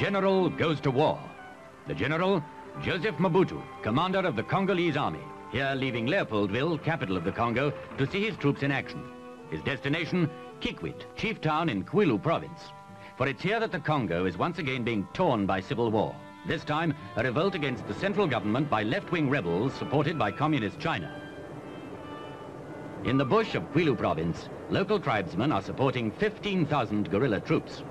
General goes to war. The general, Joseph Mobutu, commander of the Congolese army, here leaving Leopoldville, capital of the Congo, to see his troops in action. His destination, Kikwit, chief town in Kwilu province. For it's here that the Congo is once again being torn by civil war. This time, a revolt against the central government by left-wing rebels supported by communist China. In the bush of Kwilu province, local tribesmen are supporting 15,000 guerrilla troops.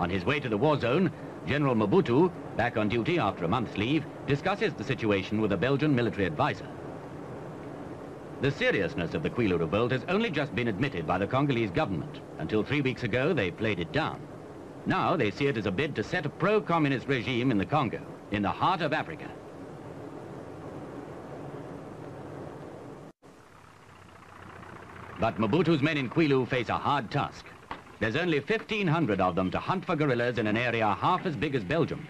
On his way to the war zone, General Mobutu, back on duty after a month's leave, discusses the situation with a Belgian military advisor. The seriousness of the Kwilu revolt has only just been admitted by the Congolese government. Until three weeks ago, they played it down. Now they see it as a bid to set a pro-communist regime in the Congo, in the heart of Africa. But Mobutu's men in Kwilu face a hard task. There's only 1,500 of them to hunt for guerrillas in an area half as big as Belgium.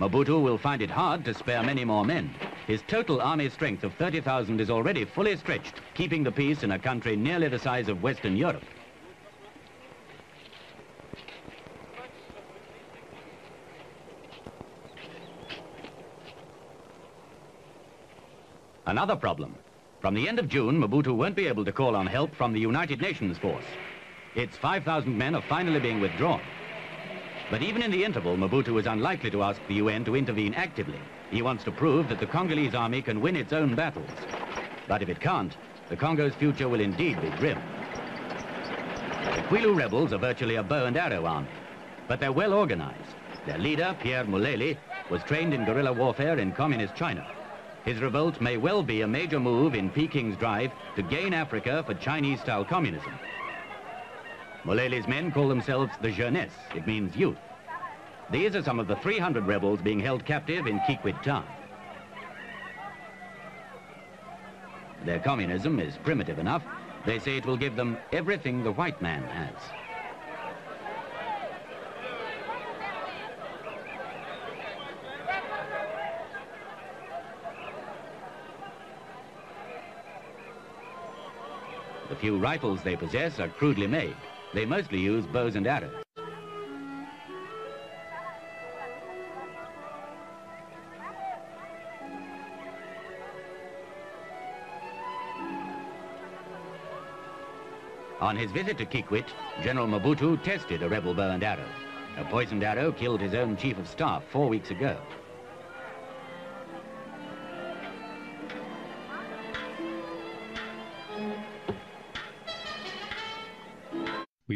Mobutu will find it hard to spare many more men. His total army strength of 30,000 is already fully stretched, keeping the peace in a country nearly the size of Western Europe. Another problem. From the end of June, Mobutu won't be able to call on help from the United Nations force. Its 5,000 men are finally being withdrawn. But even in the interval, Mobutu is unlikely to ask the UN to intervene actively. He wants to prove that the Congolese army can win its own battles. But if it can't, the Congo's future will indeed be grim. The Kwilu rebels are virtually a bow and arrow army, but they're well organized. Their leader, Pierre Mulele, was trained in guerrilla warfare in communist China. His revolt may well be a major move in Peking's drive to gain Africa for Chinese-style communism. Mulele's men call themselves the jeunesse. It means youth. These are some of the 300 rebels being held captive in Kikwit town. Their communism is primitive enough. They say it will give them everything the white man has. The few rifles they possess are crudely made. They mostly use bows and arrows. On his visit to Kikwit, General Mobutu tested a rebel bow and arrow. A poisoned arrow killed his own chief of staff four weeks ago.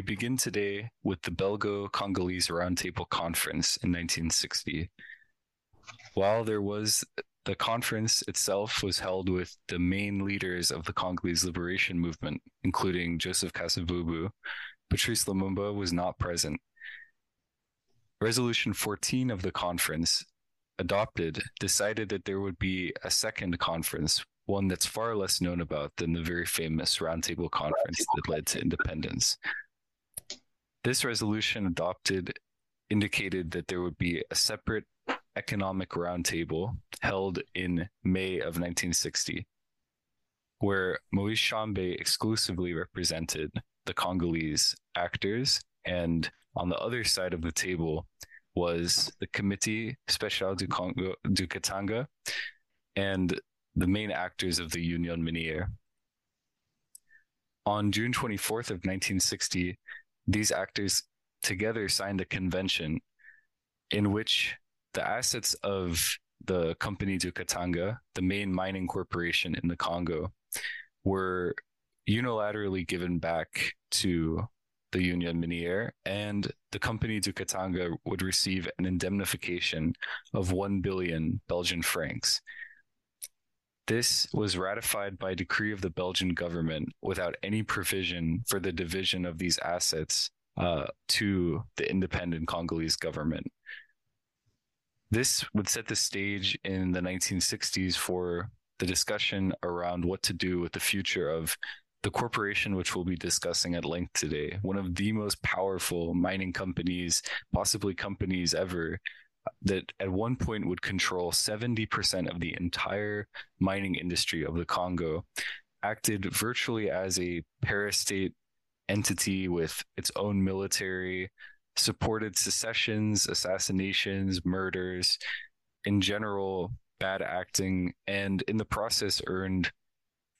Begin today with the Belgo Congolese Roundtable Conference in 1960. While there was the conference itself was held with the main leaders of the Congolese liberation movement, including Joseph Kasavubu, Patrice Lumumba was not present. Resolution 14 of the conference adopted decided that there would be a second conference, one that's far less known about than the very famous Roundtable Conference that led to independence. This resolution adopted indicated that there would be a separate economic roundtable held in May of 1960, where Moise Tshombe exclusively represented the Congolese actors, and on the other side of the table was the Committee Special du Congo du Katanga and the main actors of the Union Miniere. On June 24th of 1960, these actors together signed a convention in which the assets of the Compagnie du Katanga, the main mining corporation in the Congo, were unilaterally given back to the Union Miniere, and the Compagnie du Katanga would receive an indemnification of 1 billion Belgian francs. This was ratified by decree of the Belgian government without any provision for the division of these assets uh, to the independent Congolese government. This would set the stage in the 1960s for the discussion around what to do with the future of the corporation, which we'll be discussing at length today, one of the most powerful mining companies, possibly companies ever, that at one point would control 70% of the entire mining industry of the Congo, acted virtually as a parastate entity with its own military, supported secessions, assassinations, murders, in general, bad acting, and in the process earned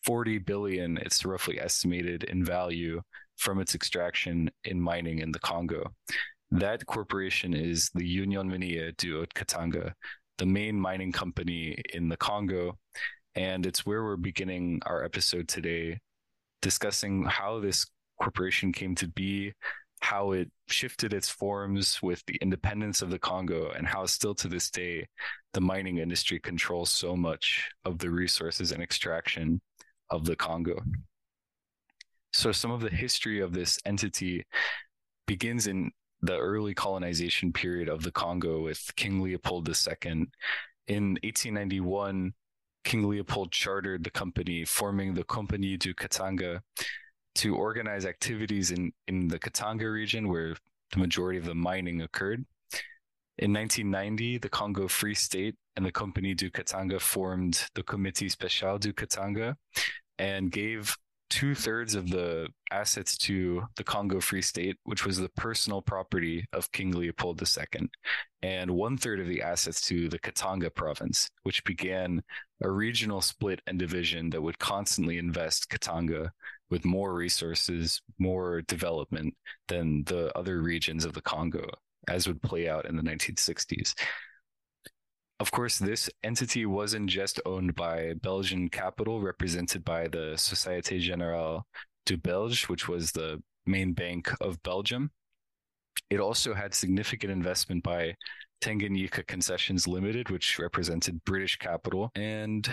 40 billion, it's roughly estimated in value from its extraction in mining in the Congo. That corporation is the Union Minière du Haut Katanga, the main mining company in the Congo. And it's where we're beginning our episode today, discussing how this corporation came to be, how it shifted its forms with the independence of the Congo, and how still to this day, the mining industry controls so much of the resources and extraction of the Congo. So, some of the history of this entity begins in the early colonization period of the Congo with King Leopold II. In 1891, King Leopold chartered the company, forming the Compagnie du Katanga to organize activities in, in the Katanga region where the majority of the mining occurred. In 1990, the Congo Free State and the Compagnie du Katanga formed the Comité Spécial du Katanga and gave two thirds of the assets to the Congo Free State, which was the personal property of King Leopold II, and one third of the assets to the Katanga province, which began a regional split and division that would constantly invest Katanga with more resources, more development than the other regions of the Congo, as would play out in the 1960s. Of course, this entity wasn't just owned by Belgian capital, represented by the Société Générale du Belge, which was the main bank of Belgium. It also had significant investment by Tanganyika Concessions Limited, which represented British capital. And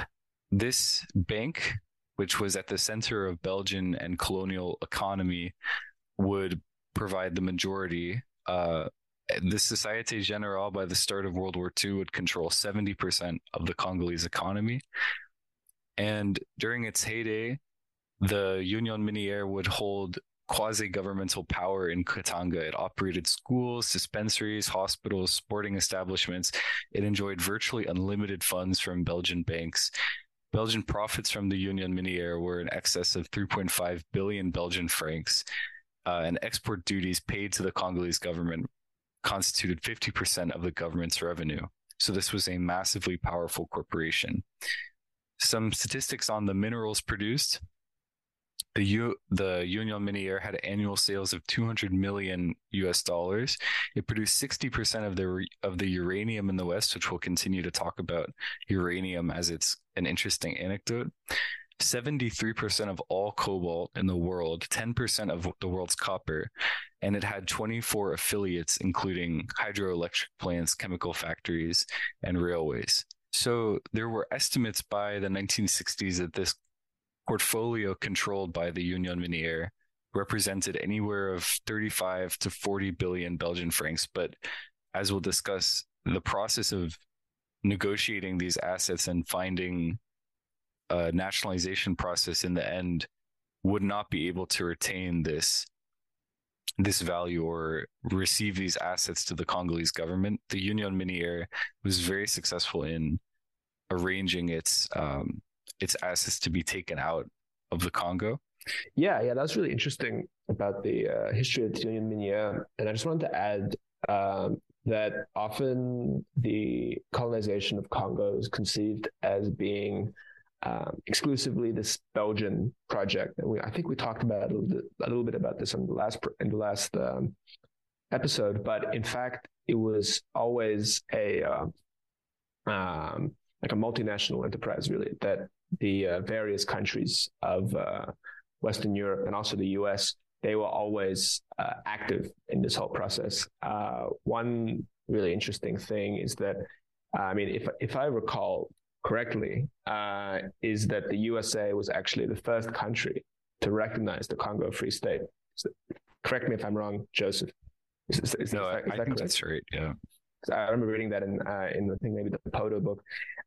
this bank, which was at the center of Belgian and colonial economy, would provide the majority uh, the Societe Generale by the start of World War II would control 70% of the Congolese economy. And during its heyday, the Union Minière would hold quasi governmental power in Katanga. It operated schools, dispensaries, hospitals, sporting establishments. It enjoyed virtually unlimited funds from Belgian banks. Belgian profits from the Union Minière were in excess of 3.5 billion Belgian francs. Uh, and export duties paid to the Congolese government constituted 50% of the government's revenue. So this was a massively powerful corporation. Some statistics on the minerals produced. The, U- the Union Minière had annual sales of 200 million US dollars. It produced 60% of the re- of the uranium in the West, which we'll continue to talk about uranium as it's an interesting anecdote. 73% of all cobalt in the world, 10% of the world's copper, and it had 24 affiliates, including hydroelectric plants, chemical factories, and railways. So there were estimates by the 1960s that this portfolio controlled by the Union Minière represented anywhere of 35 to 40 billion Belgian francs. But as we'll discuss, the process of negotiating these assets and finding a nationalization process in the end would not be able to retain this this value or receive these assets to the Congolese government. The Union Minière was very successful in arranging its um, its assets to be taken out of the Congo. Yeah, yeah, that's really interesting about the uh, history of the Union Minière, and I just wanted to add um, that often the colonization of Congo is conceived as being um, exclusively this Belgian project. And we, I think we talked about a little, bit, a little bit about this in the last in the last um, episode. But in fact, it was always a uh, um, like a multinational enterprise, really. That the uh, various countries of uh, Western Europe and also the U.S. they were always uh, active in this whole process. Uh, one really interesting thing is that I mean, if if I recall correctly, uh, is that the USA was actually the first country to recognize the Congo Free State. So, correct me if I'm wrong, Joseph. Is, is, is no, that, I, I think correct? that's right. Yeah. I remember reading that in uh, in the thing maybe the Poto book,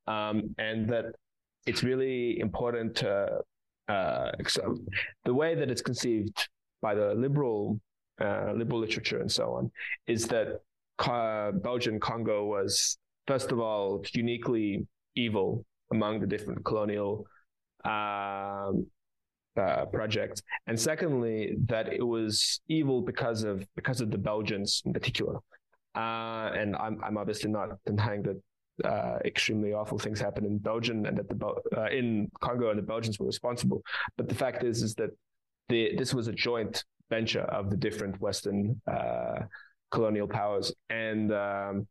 um, and that it's really important to uh, so the way that it's conceived by the liberal uh, liberal literature and so on is that Belgian Congo was first of all uniquely evil among the different colonial um, uh, project, and secondly that it was evil because of because of the Belgians in particular. Uh, and I'm I'm obviously not denying that uh, extremely awful things happened in Belgium and that the uh, in Congo and the Belgians were responsible. But the fact is is that the this was a joint venture of the different Western uh, colonial powers, and um,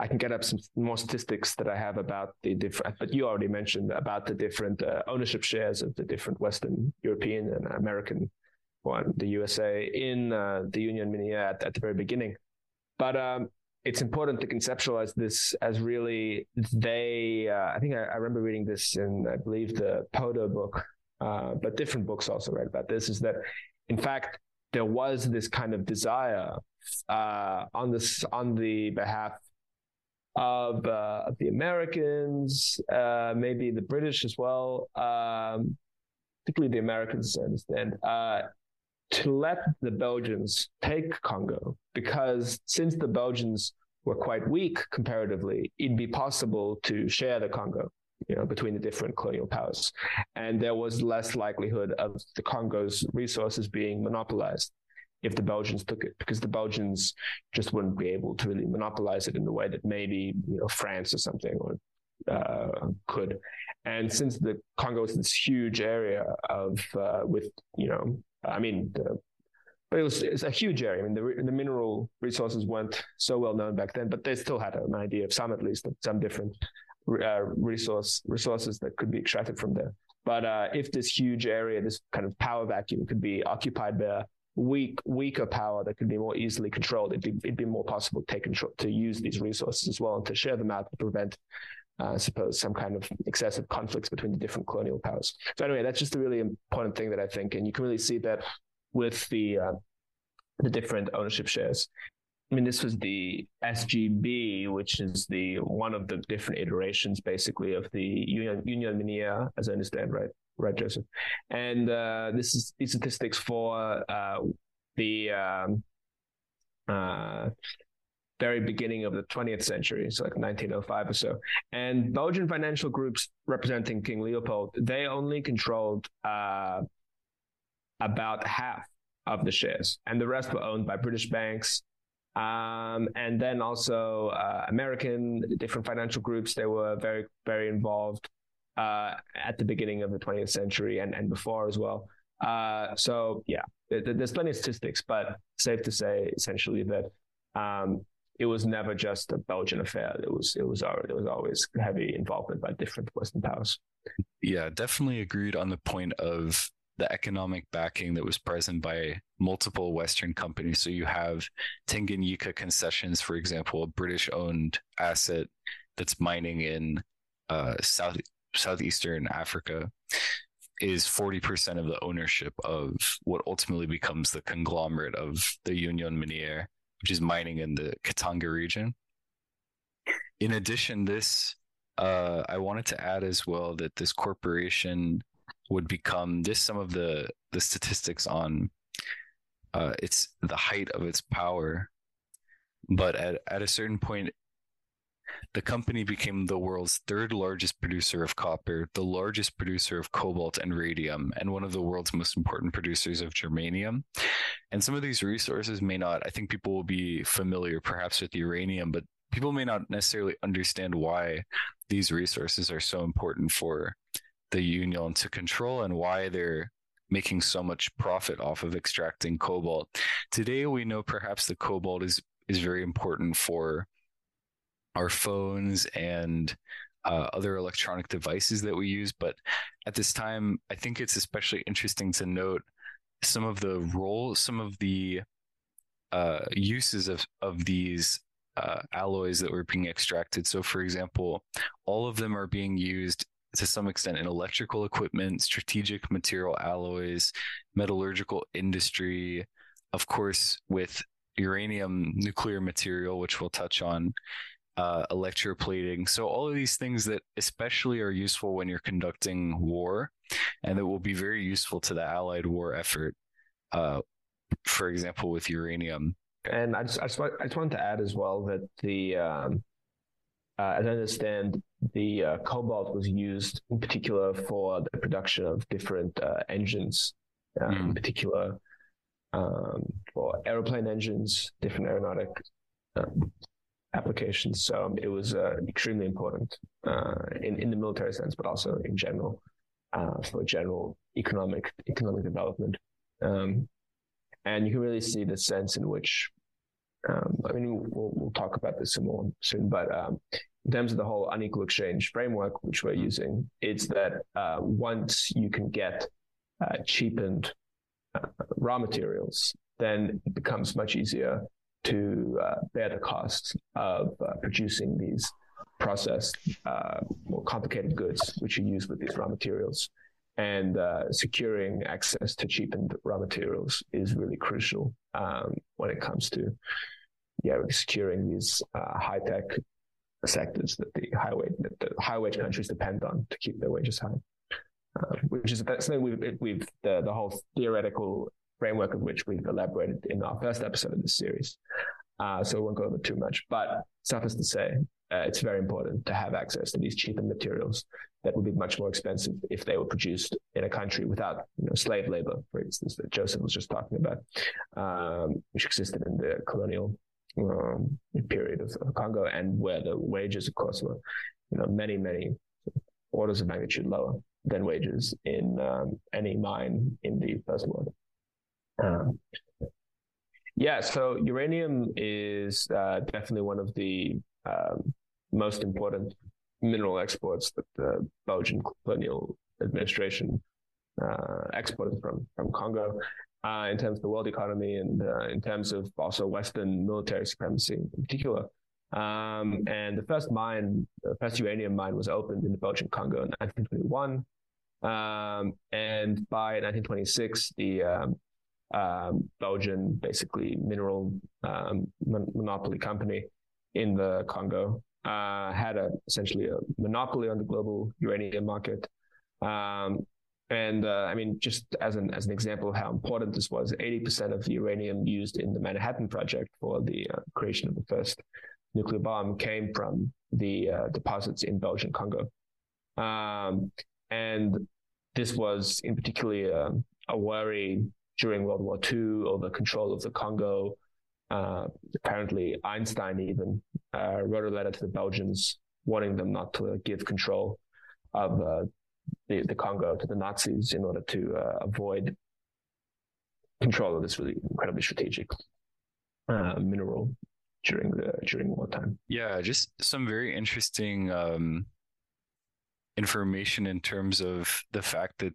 I can get up some more statistics that I have about the different. But you already mentioned about the different uh, ownership shares of the different Western European and American one, the USA in uh, the Union Minière at, at the very beginning. But um, it's important to conceptualize this as really they. Uh, I think I, I, remember reading this in I believe the Podo book, uh, but different books also write about this. Is that in fact there was this kind of desire uh, on this on the behalf of, uh, the Americans, uh, maybe the British as well, um, particularly the Americans, I understand, uh, to let the Belgians take Congo because since the Belgians were quite weak comparatively, it'd be possible to share the Congo, you know, between the different colonial powers, and there was less likelihood of the Congo's resources being monopolized if the Belgians took it, because the Belgians just wouldn't be able to really monopolize it in the way that maybe you know France or something or uh, could. And since the Congo is this huge area of uh, with you know I mean, the, but it was it's a huge area. I mean, the the mineral resources weren't so well known back then, but they still had an idea of some, at least, some different uh, resource resources that could be extracted from there. But uh, if this huge area, this kind of power vacuum, could be occupied by weak weaker power that could be more easily controlled, it'd be it'd be more possible to take control to use these resources as well and to share them out to prevent uh, I suppose, some kind of excessive conflicts between the different colonial powers. So anyway, that's just a really important thing that I think, and you can really see that with the uh, the different ownership shares. I mean, this was the SGB, which is the one of the different iterations, basically, of the Union Union Minière, as I understand, right? Right, Joseph. And uh, this is these statistics for uh, the um, uh, very beginning of the 20th century, so like 1905 or so. And Belgian financial groups representing King Leopold, they only controlled uh, about half of the shares, and the rest were owned by British banks. Um, and then also uh, American different financial groups, they were very, very involved uh, at the beginning of the 20th century and, and before as well. Uh, so yeah, there's plenty of statistics, but safe to say essentially that um, it was never just a Belgian affair. It was it was it was always heavy involvement by different Western powers. Yeah, definitely agreed on the point of the economic backing that was present by multiple Western companies. So you have Tanganyika Concessions, for example, a British-owned asset that's mining in uh, south southeastern Africa, is forty percent of the ownership of what ultimately becomes the conglomerate of the Union Minière which is mining in the Katanga region. In addition, this uh, I wanted to add as well that this corporation would become this some of the the statistics on uh, it's the height of its power, but at at a certain point the company became the world's third largest producer of copper, the largest producer of cobalt and radium, and one of the world's most important producers of germanium. And some of these resources may not, I think people will be familiar perhaps with uranium, but people may not necessarily understand why these resources are so important for the union to control and why they're making so much profit off of extracting cobalt. Today we know perhaps the cobalt is is very important for our phones and uh, other electronic devices that we use. But at this time, I think it's especially interesting to note some of the role, some of the uh, uses of of these uh, alloys that were being extracted. So, for example, all of them are being used to some extent in electrical equipment, strategic material alloys, metallurgical industry, of course, with uranium nuclear material, which we'll touch on, uh, electroplating. So all of these things that especially are useful when you're conducting war, and that will be very useful to the Allied war effort. Uh, for example, with uranium. And I just, I just, I just wanted to add as well that the, um, uh, as I understand, the uh, cobalt was used in particular for the production of different uh, engines, mm. in particular um, for aeroplane engines, different aeronautic um, applications. So it was uh, extremely important uh, in in the military sense, but also in general uh, for general economic economic development. Um, and you can really see the sense in which um, I mean, we'll, we'll, talk about this some more soon, but um, in terms of the whole unequal exchange framework, which we're using, it's that uh, once you can get uh, cheapened uh, raw materials, then it becomes much easier to uh, bear the cost of uh, producing these processed, uh, more complicated goods, which you use with these raw materials. And securing access to cheapened raw materials is really crucial um, when it comes to yeah, securing these high tech sectors that the high wage that the high wage countries depend on to keep their wages high. Uh, which is something we've we've the, the whole theoretical framework of which we've elaborated in our first episode of this series. Uh, so we won't go over too much, but suffice to say, uh, it's very important to have access to these cheaper materials that would be much more expensive if they were produced in a country without you know, slave labor, for instance, that Joseph was just talking about, um, which existed in the colonial um, period of Congo, and where the wages, of course, were you know many many orders of magnitude lower than wages in um, any mine in the first world. Um, yeah, so uranium is uh, definitely one of the um, most important mineral exports that the Belgian colonial administration uh, exported from from Congo uh, in terms of the world economy and uh, in terms of also Western military supremacy in particular. Um, and the first mine, the first uranium mine was opened in the Belgian Congo in 1921. Um, and by 1926, the um, um, Belgian, basically mineral um, mon- monopoly company in the Congo, uh, had a, essentially a monopoly on the global uranium market. Um, and uh, I mean, just as an as an example of how important this was, 80% of the uranium used in the Manhattan Project for the uh, creation of the first nuclear bomb came from the uh, deposits in Belgian Congo. Um, and this was in particularly uh, a worry during World War II over control of the Congo. Uh, apparently, Einstein even uh, wrote a letter to the Belgians warning them not to give control of the, the Congo to the Nazis in order to uh, avoid control of this really incredibly strategic uh, mineral during the during wartime. Yeah, just some very interesting um, information in terms of the fact that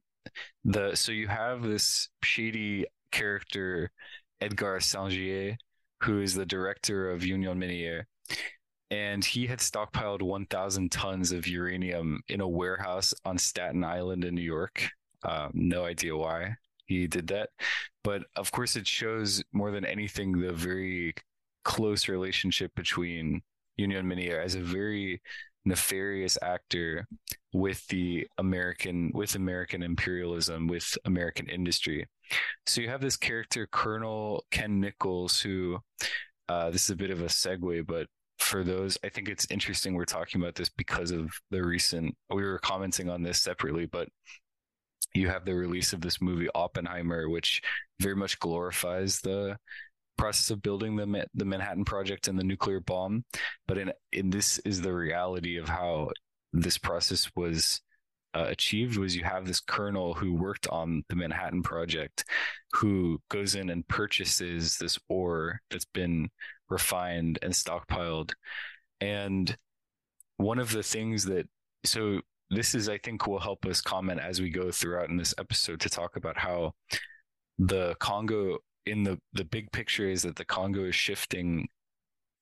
the so you have this shady character Edgar Sengier, who is the director of Union Minière, and he had stockpiled 1,000 tons of uranium in a warehouse on Staten Island in New York. Um, no idea why he did that, but of course, it shows more than anything the very close relationship between Union Minière as a very nefarious actor with the American with American imperialism with American industry. So you have this character Colonel Ken Nichols who uh, this is a bit of a segue, but for those, I think it's interesting we're talking about this because of the recent, we were commenting on this separately, but you have the release of this movie Oppenheimer, which very much glorifies the process of building the the Manhattan Project and the nuclear bomb, but in in this is the reality of how this process was uh, achieved was you have this colonel who worked on the Manhattan Project, who goes in and purchases this ore that's been refined and stockpiled. And one of the things that, so this is, I think, will help us comment as we go throughout in this episode to talk about how the Congo, in the, the big picture, is that the Congo is shifting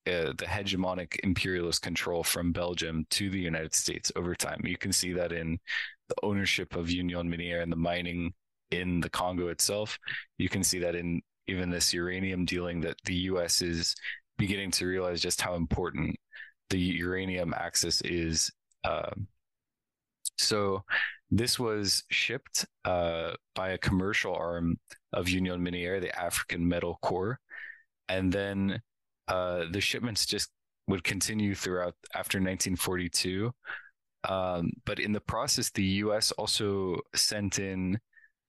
uh, the hegemonic imperialist control from Belgium to the United States over time. You can see that in the ownership of Union Minière and the mining in the Congo itself. You can see that in even this uranium dealing that the US is beginning to realize just how important the uranium axis is. Um, so this was shipped uh, by a commercial arm of Union Minière, the African Metal Corps, and then uh, the shipments just would continue throughout after 1942 Um, but in the process, the U.S. also sent in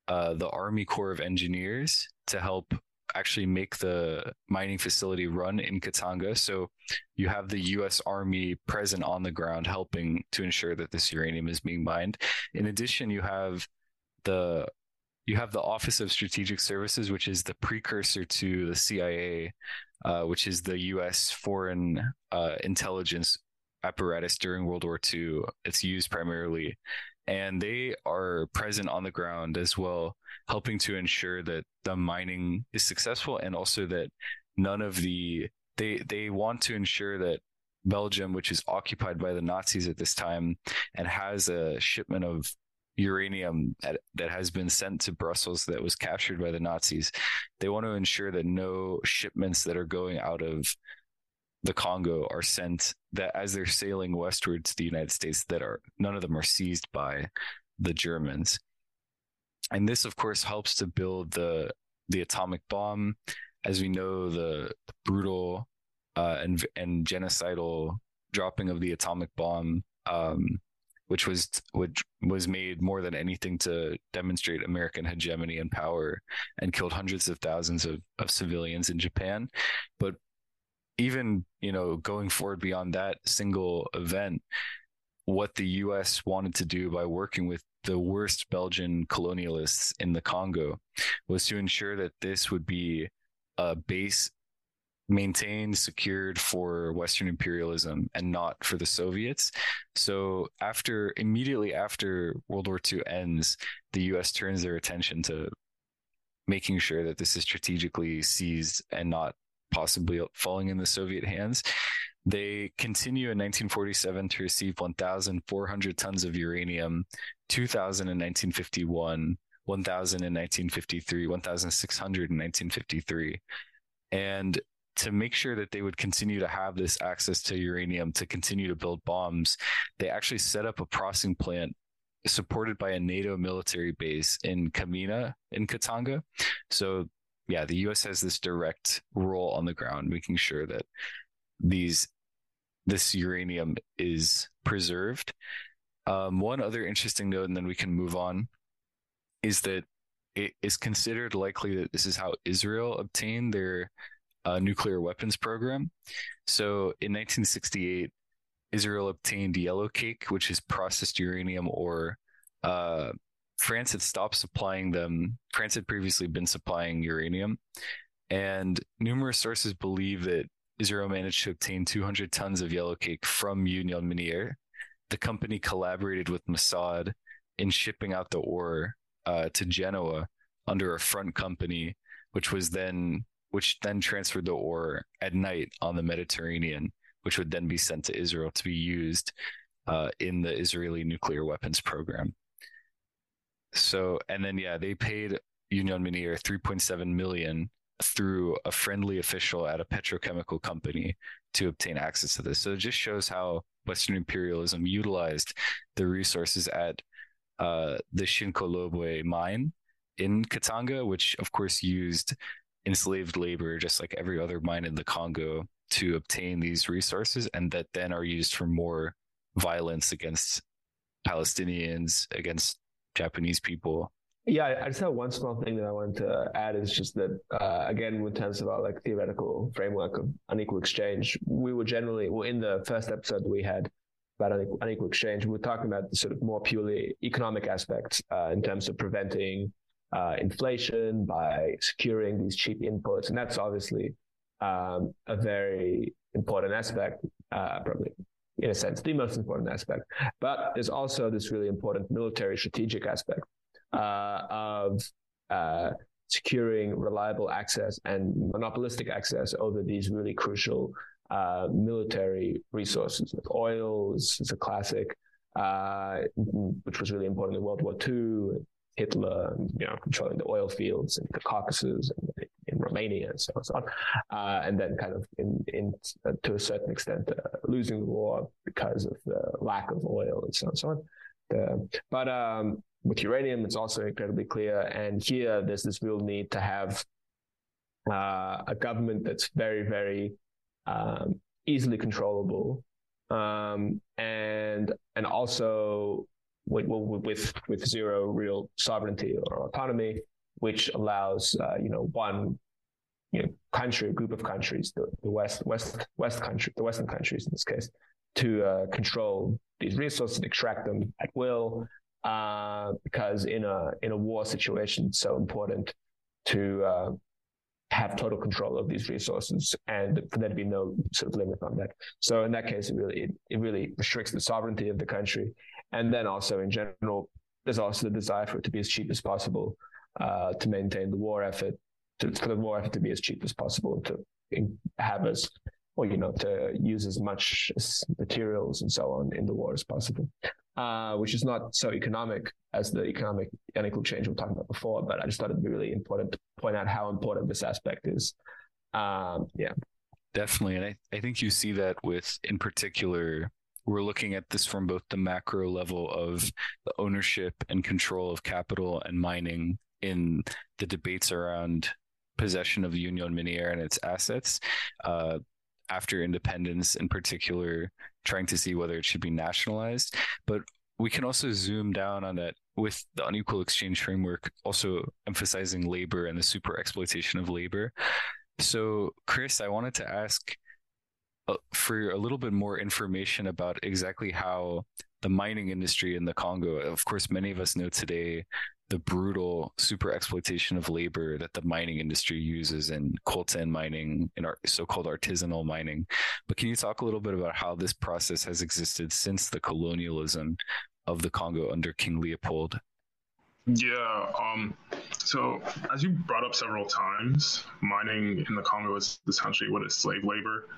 uh, the Army Corps of Engineers to help actually make the mining facility run in Katanga. So you have the US Army present on the ground helping to ensure that this uranium is being mined. In addition, you have the you have the Office of Strategic Services, which is the precursor to the CIA, uh, which is the U.S. foreign uh, intelligence apparatus during World War II. It's used primarily, and they are present on the ground as well, helping to ensure that the mining is successful and also that none of the they they want to ensure that Belgium, which is occupied by the Nazis at this time and has a shipment of uranium that, that has been sent to Brussels that was captured by the Nazis. They want to ensure that no shipments that are going out of the Congo are sent that as they're sailing westward to the United States that are none of them are seized by the Germans. And this of course helps to build the the atomic bomb. As we know, the, brutal uh, and and genocidal dropping of the atomic bomb um, which was which was made more than anything to demonstrate American hegemony and power and killed hundreds of thousands of, of civilians in Japan. But even, you know, going forward beyond that single event, what the US wanted to do by working with the worst Belgian colonialists in the Congo was to ensure that this would be a base maintained, secured for Western imperialism and not for the Soviets. So after immediately after World War II ends, the US turns their attention to making sure that this is strategically seized and not possibly falling in the Soviet hands. They continue in 1947 to receive 1,400 tons of uranium, 2,000 in 1951, 1,000 in 1953, 1,600 in 1953. And to make sure that they would continue to have this access to uranium to continue to build bombs, they actually set up a processing plant supported by a NATO military base in Kamina in Katanga. So, yeah, the US has this direct role on the ground, making sure that these this uranium is preserved. Um, one other interesting note, and then we can move on, is that it is considered likely that this is how Israel obtained their uh, nuclear weapons program. So in 1968, Israel obtained yellow cake, which is processed uranium ore. Uh, France had stopped supplying them. France had previously been supplying uranium, and numerous sources believe that Israel managed to obtain 200 tons of yellow cake from Union Miniere. The company collaborated with Mossad in shipping out the ore uh, to Genoa under a front company, which was then which then transferred the ore at night on the Mediterranean, which would then be sent to Israel to be used uh, in the Israeli nuclear weapons program. So, and then yeah, they paid Union Miniere 3.7 million through a friendly official at a petrochemical company to obtain access to this. So it just shows how Western imperialism utilized the resources at uh, the Shinkolobwe mine in Katanga, which of course used enslaved labor, just like every other mine in the Congo, to obtain these resources, and that then are used for more violence against Palestinians, against Japanese people. Yeah, I just have one small thing that I want to add is just that uh, again, in terms of our like theoretical framework of unequal exchange, we were generally well in the first episode we had about unequal, unequal exchange, we were talking about the sort of more purely economic aspects uh, in terms of preventing uh, inflation, by securing these cheap inputs. And that's obviously um, a very important aspect, uh, probably in a sense, the most important aspect. But there's also this really important military strategic aspect uh, of uh, securing reliable access and monopolistic access over these really crucial uh, military resources. Oil is, is a classic, uh, which was really important in World War II. Hitler, you know, controlling the oil fields in the Caucasus and in Romania and so on, so on. Uh, and then kind of in, in uh, to a certain extent uh, losing the war because of the lack of oil and so on, so on. The, but um, with uranium, it's also incredibly clear. And here, there's this real need to have uh, a government that's very, very um, easily controllable um, and and also with, with with zero real sovereignty or autonomy, which allows uh, you know one you know country, group of countries, the, the West West West country, the Western countries in this case, to uh, control these resources, and extract them at will, uh, because in a in a war situation, it's so important to uh, have total control of these resources and for there to be no sort of limit on that. So in that case, it really it, it really restricts the sovereignty of the country, and then also in general, there's also the desire for it to be as cheap as possible uh, to maintain the war effort, to, for the war effort to be as cheap as possible, to have as or you know to use as much as materials and so on in the war as possible uh, which is not so economic as the economic unequal change we were talking about before. But I just thought it'd be really important to point out how important this aspect is. Um, yeah, definitely, and I, I think you see that with, in particular, we're looking at this from both the macro level of the ownership and control of capital and mining in the debates around possession of Union Minière and its assets. Uh, after independence, in particular, trying to see whether it should be nationalized. But we can also zoom down on that with the unequal exchange framework, also emphasizing labor and the super exploitation of labor. So, Chris, I wanted to ask for a little bit more information about exactly how the mining industry in the Congo, of course, many of us know today the brutal super exploitation of labor that the mining industry uses in coltan mining in our so-called artisanal mining. But can you talk a little bit about how this process has existed since the colonialism of the Congo under King Leopold? Yeah. Um, so, as you brought up several times, mining in the Congo is essentially what is slave labor.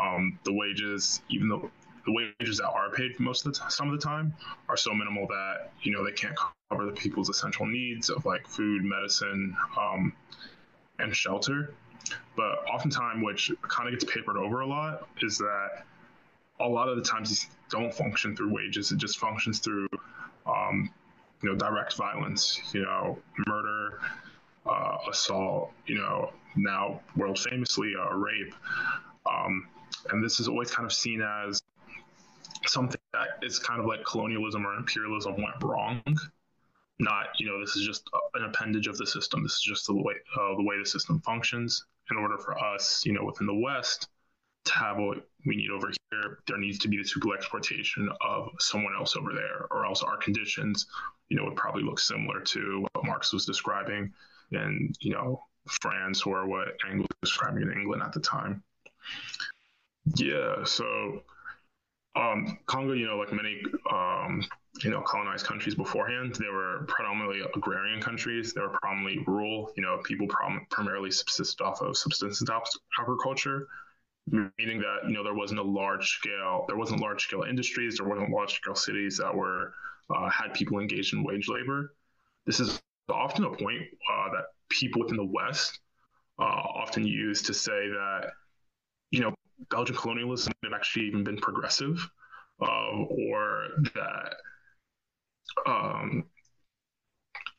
Um, the wages, even though the wages that are paid most of the t- some of the time are so minimal that you know they can't cover the people's essential needs of like food, medicine, um, and shelter. But oftentimes, which kind of gets papered over a lot, is that a lot of the times these don't function through wages. It just functions through, um, you know, direct violence. You know, murder, uh, assault. You know, now world famously, uh, rape. Um, and this is always kind of seen as something that is kind of like colonialism or imperialism went wrong. Not, you know, this is just an appendage of the system. This is just the way uh, the way the system functions. In order for us, you know, within the West, to have what we need over here, there needs to be the super exploitation of someone else over there, or else our conditions, you know, would probably look similar to what Marx was describing in, you know, France or what Engels was describing in England at the time. Yeah, so um, Congo, you know, like many, um, you know, colonized countries beforehand, they were predominantly agrarian countries. They were predominantly rural. You know, people prom- primarily subsist off of subsistence agriculture, meaning that you know there wasn't a large scale, there wasn't large scale industries, there wasn't large scale cities that were uh, had people engaged in wage labor. This is often a point uh, that people within the West uh, often use to say that you know Belgian colonialism have actually even been progressive, uh, or that um,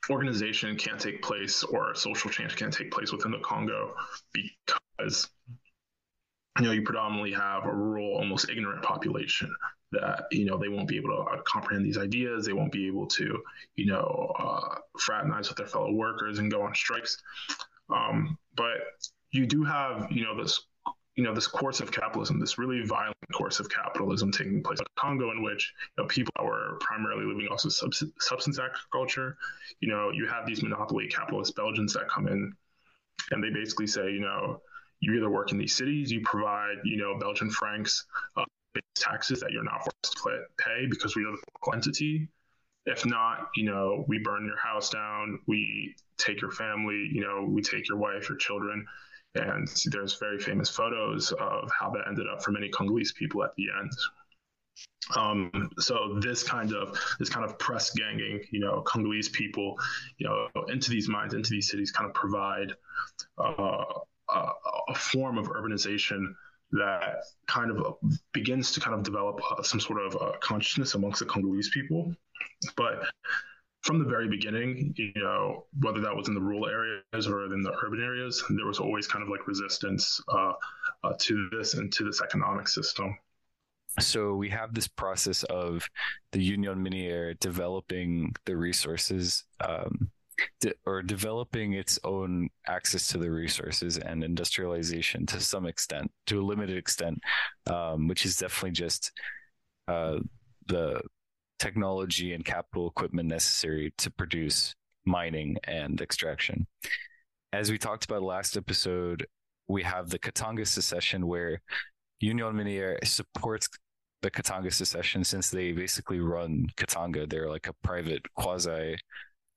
organization can't take place or social change can't take place within the Congo because you know you predominantly have a rural, almost ignorant population that you know they won't be able to uh, comprehend these ideas. They won't be able to you know uh, fraternize with their fellow workers and go on strikes. Um, but you do have you know this you know this course of capitalism, this really violent course of capitalism taking place in Congo, in which you know, people were primarily living off of subs- substance agriculture, you know, you have these monopoly capitalist Belgians that come in, and they basically say, you know, you either work in these cities, you provide, you know, Belgian francs, uh, taxes that you're not forced to pay because we are the local entity. If not, you know, we burn your house down, we take your family, you know, we take your wife, your children and there's very famous photos of how that ended up for many Congolese people at the end. Um, so this kind of this kind of press ganging, you know, Congolese people, you know, into these mines, into these cities, kind of provide uh, a, a, form of urbanization that kind of begins to kind of develop uh, some sort of uh, consciousness amongst the Congolese people. But from the very beginning, you know, whether that was in the rural areas or in the urban areas, there was always kind of like resistance uh, uh, to this and to this economic system. so we have this process of the Union Minière developing the resources um, de- or developing its own access to the resources and industrialization to some extent, to a limited extent, um, which is definitely just uh, the technology and capital equipment necessary to produce mining and extraction. As we talked about last episode, we have the Katanga secession where Union Minière supports the Katanga secession since they basically run Katanga. They're like a private quasi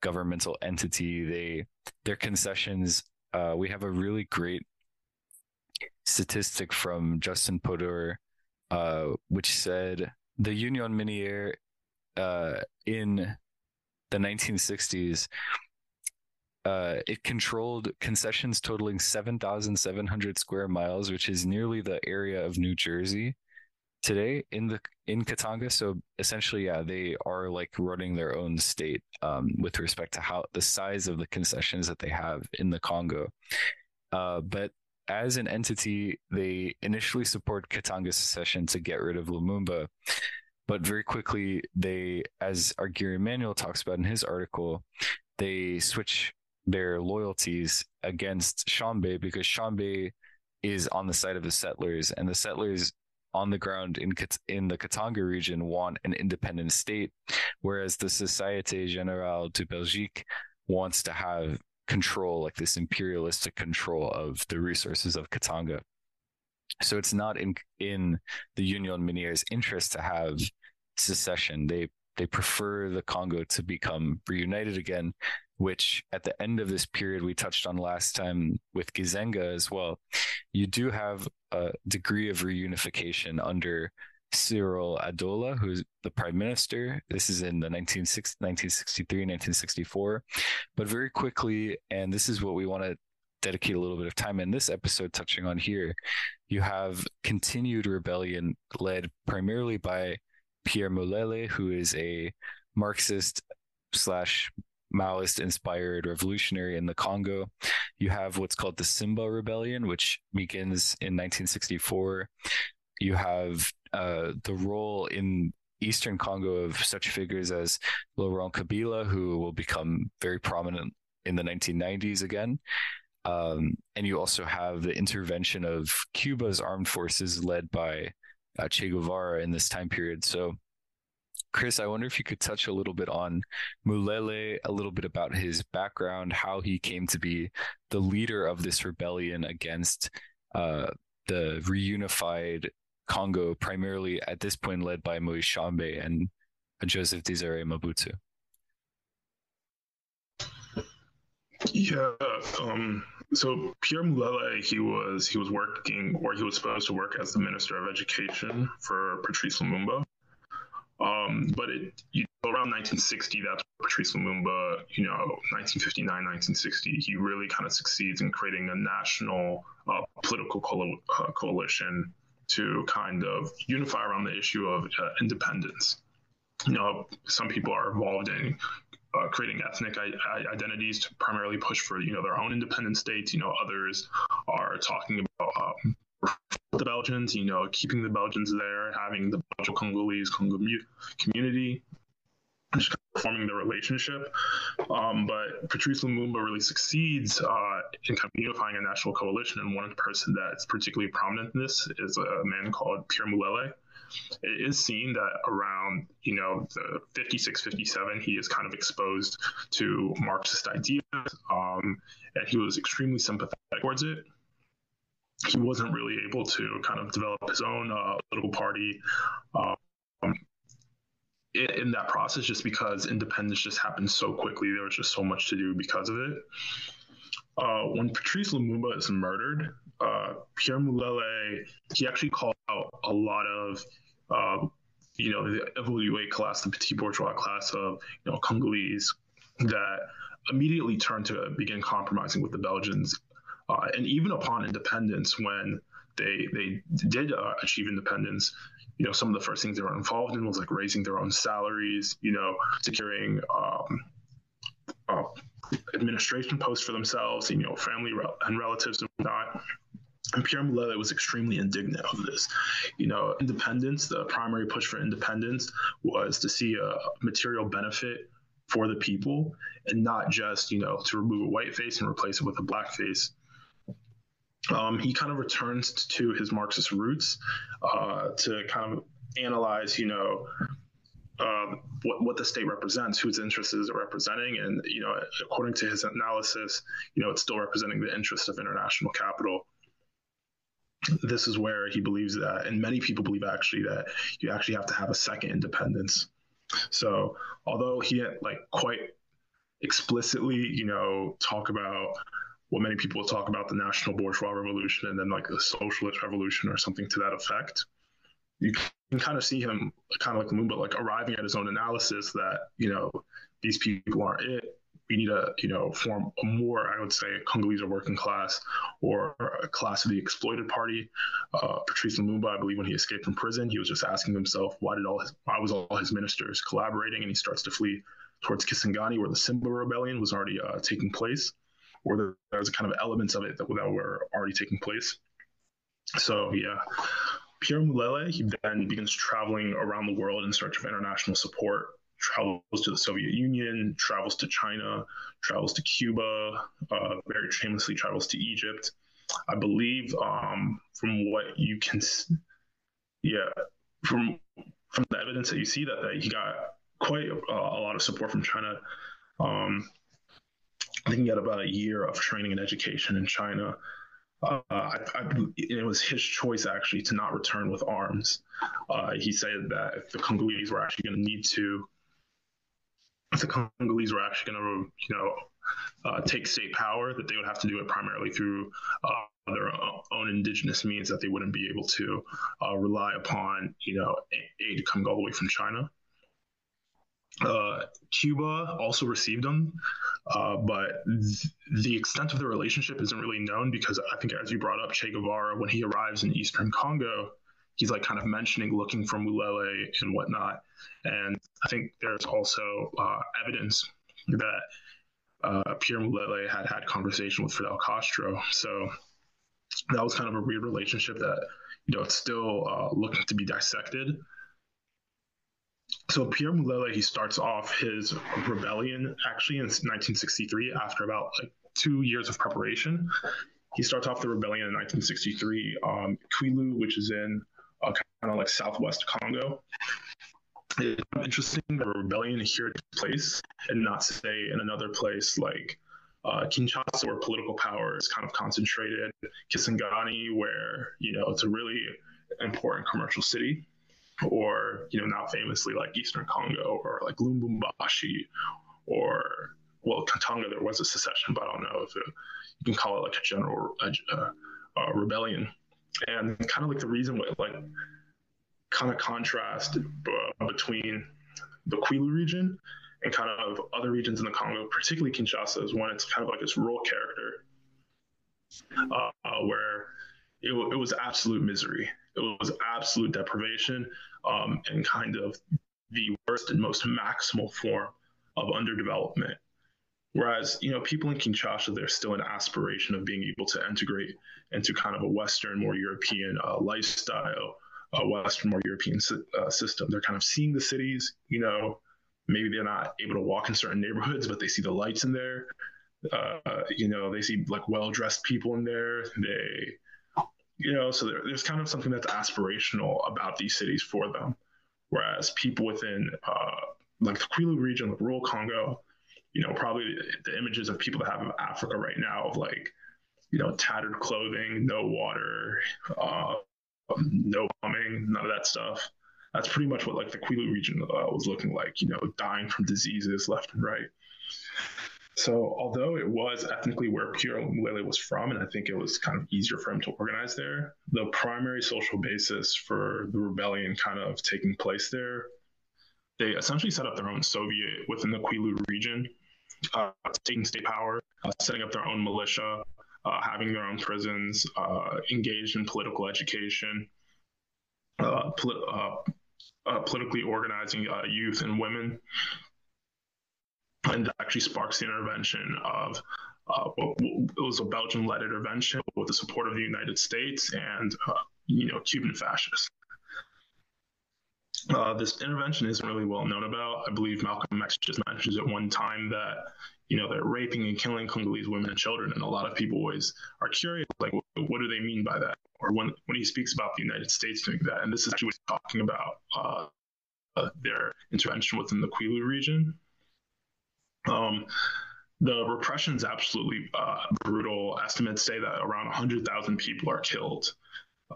governmental entity. They their concessions. Uh, we have a really great statistic from Justin Podur, uh, which said the Union Minière uh, in the 1960s uh, it controlled concessions totaling 7,700 square miles, which is nearly the area of New Jersey today in the in Katanga. So essentially, yeah, they are like running their own state um, with respect to how the size of the concessions that they have in the Congo. Uh, but as an entity, they initially support Katanga's secession to get rid of Lumumba. But very quickly, they, as Arghiri Emmanuel talks about in his article, they switch their loyalties against Tshombe because Tshombe is on the side of the settlers, and the settlers on the ground in in the Katanga region want an independent state, whereas the Société Générale de Belgique wants to have control, like this imperialistic control of the resources of Katanga. So it's not in in the Union Minière's interest to have secession. They they prefer the Congo to become reunited again which at the end of this period we touched on last time with Gizenga as well, you do have a degree of reunification under Cyrille Adoula, who's the prime minister. This is in the 1963, 1964. But very quickly, and this is what we want to dedicate a little bit of time in this episode touching on here, you have continued rebellion led primarily by Pierre Mulele, who is a Marxist slash Maoist inspired revolutionary in the Congo. You have what's called the Simba Rebellion, which begins in 1964. You have uh, the role in Eastern Congo of such figures as Laurent Kabila, who will become very prominent in the 1990s again. Um, and you also have the intervention of Cuba's armed forces led by uh, Che Guevara in this time period. So Chris, I wonder if you could touch a little bit on Mulele, a little bit about his background, how he came to be the leader of this rebellion against uh, the reunified Congo, primarily at this point led by Moise Tshombe and Joseph Desire Mobutu. Yeah. Um, so Pierre Mulele, he was he was working, or he was supposed to work as the Minister of Education for Patrice Lumumba. Um, but it you know, around 1960, that's Patrice Lumumba, you know, 1959, 1960, he really kind of succeeds in creating a national uh, political coal- uh, coalition to kind of unify around the issue of uh, independence. You know, some people are involved in uh, creating ethnic I- identities to primarily push for you know their own independent states. You know, others are talking about um, the Belgians, you know, keeping the Belgians there, having the Belgian Congolese Congo community, just forming the relationship. Um, but Patrice Lumumba really succeeds uh, in kind of unifying a national coalition. And one person that's particularly prominent in this is a man called Pierre Mulele. It is seen that around, you know, the 56, 57, he is kind of exposed to Marxist ideas, um, and he was extremely sympathetic towards it he wasn't really able to kind of develop his own uh, political party um, in, in, that process just because independence just happened so quickly. There was just so much to do because of it. Uh, when Patrice Lumumba is murdered, uh, Pierre Mulele, he actually called out a lot of, uh, you know, the évolué class, the petit bourgeois class of, you know, Congolese that immediately turned to begin compromising with the Belgians uh, and even upon independence, when they they did uh, achieve independence, you know, some of the first things they were involved in was like raising their own salaries, you know, securing um, uh, administration posts for themselves, you know, family and relatives and whatnot. And Pierre Mulele was extremely indignant of this. You know, independence, the primary push for independence was to see a material benefit for the people and not just, you know, to remove a white face and replace it with a black face. Um, he kind of returns to his Marxist roots uh, to kind of analyze, you know, um, what, what the state represents, whose interests is it representing, and you know, according to his analysis, you know, it's still representing the interest of international capital. This is where he believes that, and many people believe actually that you actually have to have a second independence. So, although he didn't like quite explicitly, you know, talk about what many people talk about the national bourgeois revolution and then like the socialist revolution or something to that effect you can kind of see him kind of like but like arriving at his own analysis that you know these people aren't it. We need to you know form a more I would say Congolese or working class or a class of the exploited party. Uh, Patrice Lumumba, I believe, when he escaped from prison, he was just asking himself why did all his why was all his ministers collaborating, and he starts to flee towards Kisangani, where the Simba rebellion was already uh, taking place, or there, was kind of elements of it that, that were already taking place. So yeah, Pierre Mulele, he then begins traveling around the world in search of international support, travels to the Soviet Union, travels to China, travels to Cuba, uh, very famously travels to Egypt. I believe um, from what you can, yeah, from from the evidence that you see that, that he got quite a, a lot of support from China. Um, I think he got about a year of training and education in China. Uh, I, I, it was his choice actually to not return with arms. Uh, he said that if the Congolese were actually going to need to, if the Congolese were actually going to, you know, uh, take state power, that they would have to do it primarily through uh, their own indigenous means, that they wouldn't be able to uh, rely upon, you know, aid coming all the way from China. Uh, Cuba also received them, uh, but th- the extent of the relationship isn't really known because I think, as you brought up, Che Guevara, when he arrives in Eastern Congo, he's like kind of mentioning looking for Mulele and whatnot. And I think there's also uh, evidence that uh, Pierre Mulele had had conversation with Fidel Castro. So that was kind of a weird relationship that you know it's still uh, looking to be dissected so Pierre Mulele, he starts off his rebellion actually in 1963 after about like two years of preparation. He starts off the rebellion in 1963, um, Kwilu, which is in uh, kind of like southwest Congo. It's interesting that a rebellion here takes place and not say in another place like uh, Kinshasa, where political power is kind of concentrated, Kisangani, where you know it's a really important commercial city or you know now famously like Eastern Congo or like Lubumbashi or well Katanga there was a secession but I don't know if it, you can call it like a general uh, uh, rebellion and kind of like the reason what like kind of contrast uh, between the Kwilu region and kind of other regions in the Congo, particularly Kinshasa, is when it's kind of like this rural character uh, where it, it was absolute misery. It was absolute deprivation um, and kind of the worst and most maximal form of underdevelopment. Whereas, you know, people in Kinshasa, there's still an aspiration of being able to integrate into kind of a Western, more European uh, lifestyle, a Western, more European uh, system. They're kind of seeing the cities, you know, maybe they're not able to walk in certain neighborhoods, but they see the lights in there. Uh, you know, they see like well dressed people in there. They you know so there, there's kind of something that's aspirational about these cities for them. Whereas people within uh, like the Kwilu region like rural congo you know probably the, the images of people that have of africa right now of like you know tattered clothing no water uh, no plumbing none of that stuff. That's pretty much what like the Kwilu region uh, was looking like you know dying from diseases left and right so, although it was ethnically where Pierre Mulele was from, and I think it was kind of easier for him to organize there, the primary social basis for the rebellion kind of taking place there, they essentially set up their own Soviet within the Kwilu region, uh, taking state power, uh, setting up their own militia, uh, having their own prisons, uh, engaged in political education, uh, polit- uh, politically organizing youth and women and actually sparks the intervention of uh, it was a Belgian-led intervention with the support of the United States and uh, you know Cuban fascists. Uh, this intervention isn't really well known about. I believe Malcolm X just mentions at one time that you know they're raping and killing Congolese women and children, and a lot of people always are curious, like, what, do they mean by that? Or when when he speaks about the United States doing that, and this is actually what he's talking about uh, uh, their intervention within the Kwilu region. Um, the repression is absolutely uh, brutal. Estimates say that around 100,000 people are killed,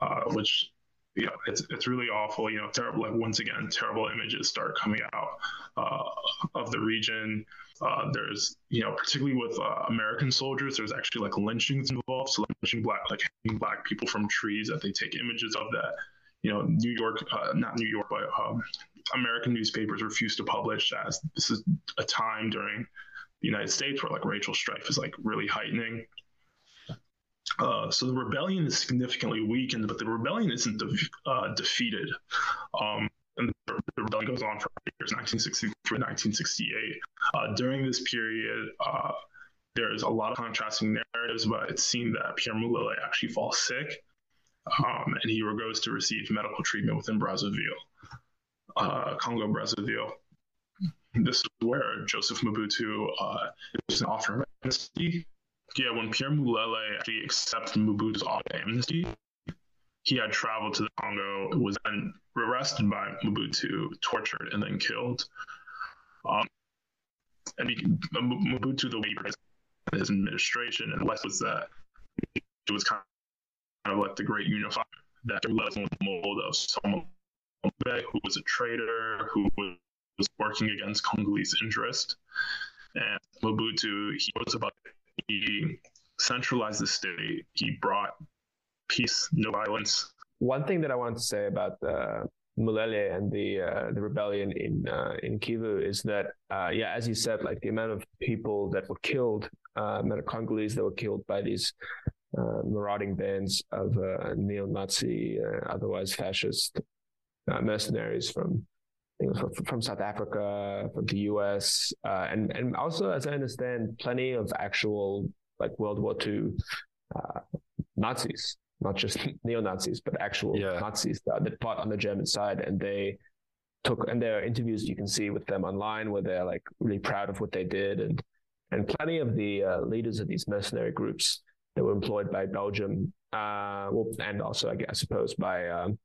uh, which you know, it's it's really awful. You know, terrible. Like once again, terrible images start coming out uh, of the region. Uh, there's, you know, particularly with uh, American soldiers, there's actually like lynchings involved. So lynching black, like hanging black people from trees that they take images of that. You know, New York, uh, not New York, but um, American newspapers refuse to publish as this is a time during the United States where like racial strife is like really heightening. Uh, so the rebellion is significantly weakened, but the rebellion isn't de- uh, defeated. Um, and the rebellion goes on for years, 1963 1968. Uh, during this period, uh, there's a lot of contrasting narratives, but it's seen that Pierre Mulele actually falls sick, um, and he goes to receive medical treatment within Brazzaville, uh, Congo Brazzaville. This is where Joseph Mobutu uh, is an offer of amnesty yeah, when Pierre Mulele actually accepted Mobutu's offer of amnesty, he had traveled to the Congo, was then arrested by Mobutu, tortured, and then killed. Um, and he, Mobutu, the way his administration and West was that it was kind of like the great unifier that was mold of someone who was a traitor, who was working against Congolese interest. And Mobutu, he was about he centralized the state. He brought peace, no violence. One thing that I wanted to say about uh, Mulele and the uh, the rebellion in uh, in Kivu is that uh, yeah, as you said, like the amount of people that were killed, uh, amount of Congolese that were killed by these uh, marauding bands of uh, neo-Nazi, otherwise fascist mercenaries from you know, from, from, South Africa, from the US, uh, and and also, as I understand, plenty of actual like World War II uh, Nazis, not just neo Nazis, but actual yeah. Nazis that, that fought on the German side, and they took and there are interviews you can see with them online where they're like really proud of what they did, and and plenty of the uh, leaders of these mercenary groups that were employed by Belgium, uh, well, and also I, guess, I suppose by um,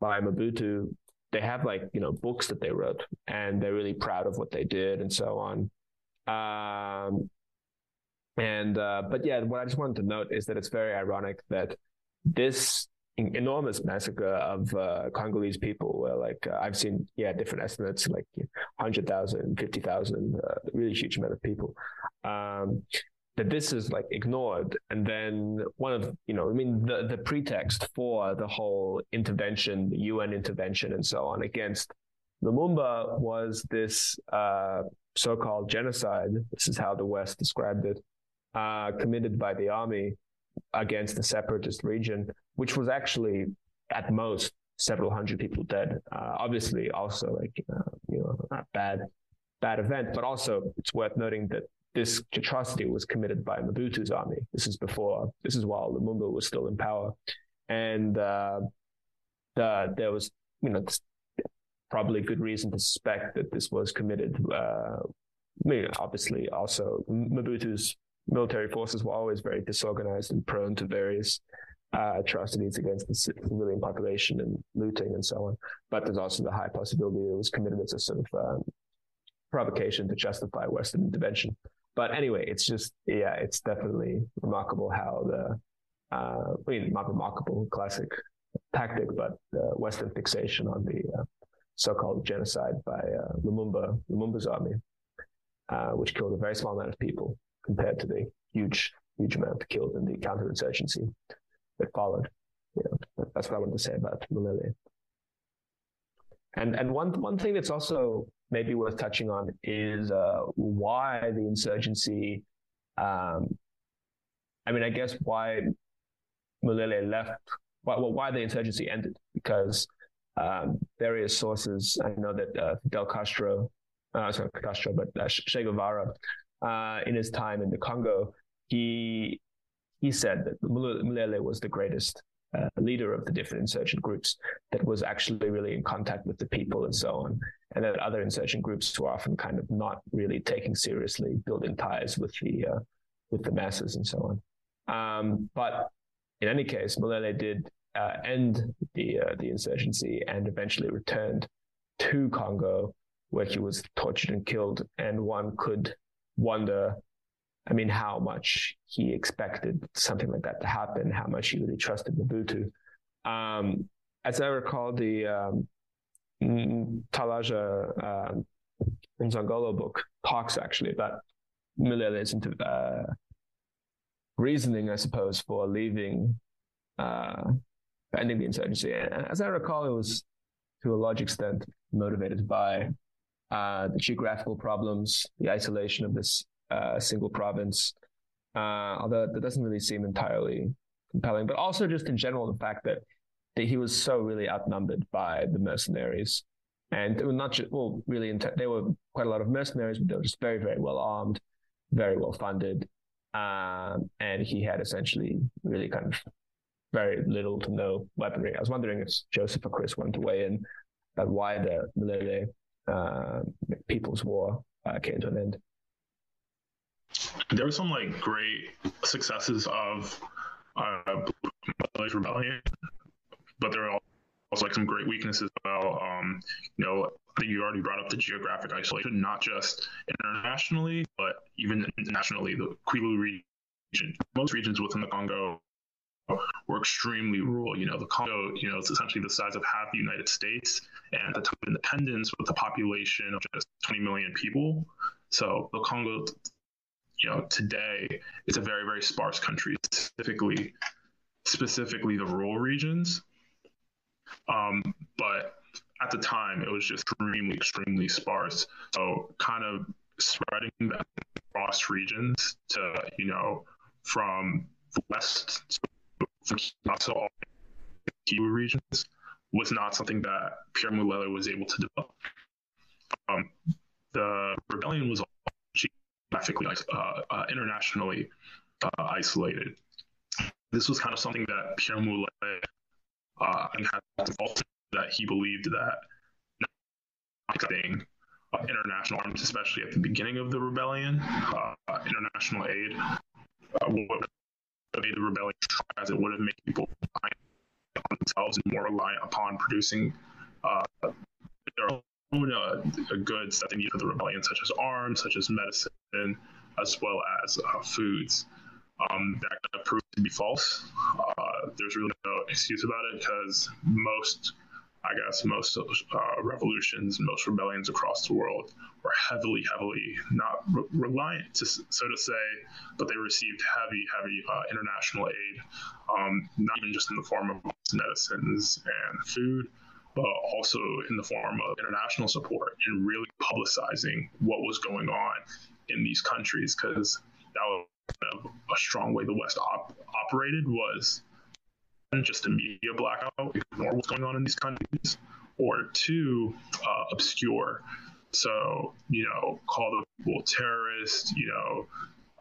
by Mobutu they have like you know books that they wrote and they're really proud of what they did and so on. Um, and uh, but yeah what i just wanted to note is that it's very ironic that this enormous massacre of uh, congolese people where like uh, i've seen yeah different estimates like 100000 50000 uh, really huge amount of people. Um, that this is like ignored. And then one of you know i mean the the pretext for the whole intervention the un intervention and so on against lumumba was this uh, so-called genocide. This is how the west described it uh, committed by the army against the separatist region which was actually at most several hundred people dead. Uh, obviously also like uh, you know a bad bad event. But also it's worth noting that this atrocity was committed by Mobutu's army. This is before, this is while Lumumba was still in power. And uh, the, there was, you know, probably good reason to suspect that this was committed. Uh, I mean, obviously, also Mobutu's military forces were always very disorganized and prone to various uh, atrocities against the civilian population and looting and so on. But there's also the high possibility it was committed as a sort of um, provocation to justify Western intervention but anyway, it's just yeah, it's definitely remarkable how the uh, I mean not remarkable classic tactic, but the Western fixation on the uh, so-called genocide by uh, Lumumba Lumumba's army, uh, which killed a very small amount of people compared to the huge huge amount killed in the counterinsurgency that followed. Yeah, that's what I wanted to say about Mulele. And and one one thing that's also maybe worth touching on is uh, why the insurgency. Um, I mean, I guess why Mulele left. Why, well, why the insurgency ended? Because um, various sources. I know that uh, Fidel Castro, uh, sorry Castro, but uh, Che Guevara, uh, in his time in the Congo, he he said that Mulele was the greatest uh, leader of the different insurgent groups that was actually really in contact with the people and so on, and that other insurgent groups were often kind of not really taking seriously building ties with the uh, with the masses and so on. Um, but in any case, Mulele did uh, end the uh, the insurgency and eventually returned to Congo, where he was tortured and killed. And one could wonder, I mean, how much he expected something like that to happen, how much he really trusted Mobutu. Um, as I recall, the um, Ntalaja uh, Nzongola book talks actually about Mulele's uh, reasoning, I suppose, for leaving, uh, ending the insurgency. And as I recall, it was to a large extent motivated by uh, the geographical problems, the isolation of this uh, single province. Uh, although that doesn't really seem entirely compelling, but also just in general the fact that, that he was so really outnumbered by the mercenaries, and they were not just well, really, they were quite a lot of mercenaries, but they were just very, very well armed, very well funded, um, and he had essentially really kind of very little to no weaponry. I was wondering if Joseph or Chris wanted to weigh in about why the Mulele uh, People's War uh, came to an end. There were some like great successes of uh, rebellion, but there are also like some great weaknesses about um, you know I think you already brought up the geographic isolation, not just internationally, but even nationally. The Kwilu region, most regions within the Congo were extremely rural. You know, the Congo, you know, it's essentially the size of half the United States, and at the time of independence, with a population of just 20 million people. So the Congo, you know, today it's a very, very sparse country, specifically, specifically the rural regions. Um, but at the time, it was just extremely, extremely sparse. So kind of spreading that across regions to, you know, from the west to all Kivu regions was not something that Pierre Mulele was able to develop. Um, the rebellion was geographically, uh, uh, internationally uh, isolated. This was kind of something that Pierre Mulele uh, had defaulted that he believed that international arms, especially at the beginning of the rebellion, international aid would have made the rebellion as it would have made people on themselves and more reliant upon producing uh, their own uh, goods that they need for the rebellion, such as arms, such as medicine, as well as uh, foods. Um, that proved to be false. there's really no excuse about it because most I guess most uh, revolutions, most rebellions across the world were heavily, heavily not re- reliant, to, so to say, but they received heavy, heavy uh, international aid, um, not even just in the form of medicines and food, but also in the form of international support and really publicizing what was going on in these countries, because that was a strong way the West op- operated was just a media blackout, ignore what's going on in these countries, or two, uh, obscure. So, you know, call the people terrorists, you know,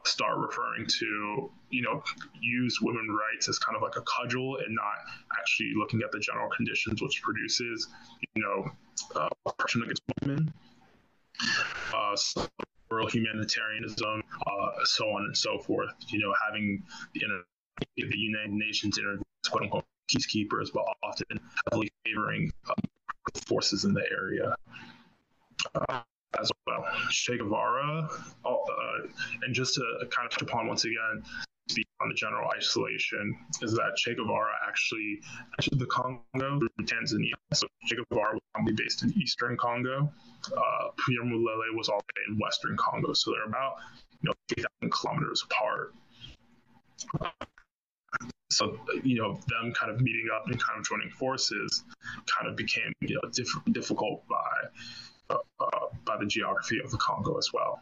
start referring to, you know, use women's rights as kind of like a cudgel and not actually looking at the general conditions which produces, you know, uh, oppression against women. Uh, so humanitarianism, uh, so on and so forth. You know, having the, the United Nations intervene quote unquote peacekeepers, but often heavily favoring um, forces in the area. Uh, as well, Che Guevara, uh, and just to kind of touch upon once again, speak on the general isolation, is that Che Guevara actually entered the Congo through Tanzania. So Che Guevara was probably based in eastern Congo. Uh, Pierre Mulele was all in western Congo, so they're about you know 8,000 kilometers apart so you know them kind of meeting up and kind of joining forces kind of became you know diff- difficult by by the geography of the Congo as well.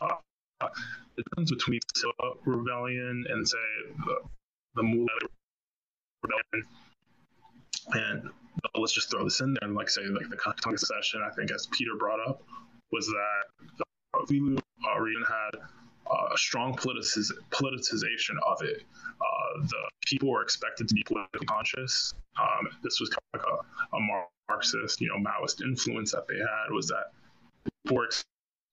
Uh, the difference between the rebellion and say the, the Mulele rebellion, and uh, let's just throw this in there and like say like the Katanga secession, I think as Peter brought up, was that the Kwilu region had uh, a strong politiciz- politicization of it. Uh, the people were expected to be politically conscious. Um, this was kind of like a, a, Marxist, you know, Maoist influence that they had was that people were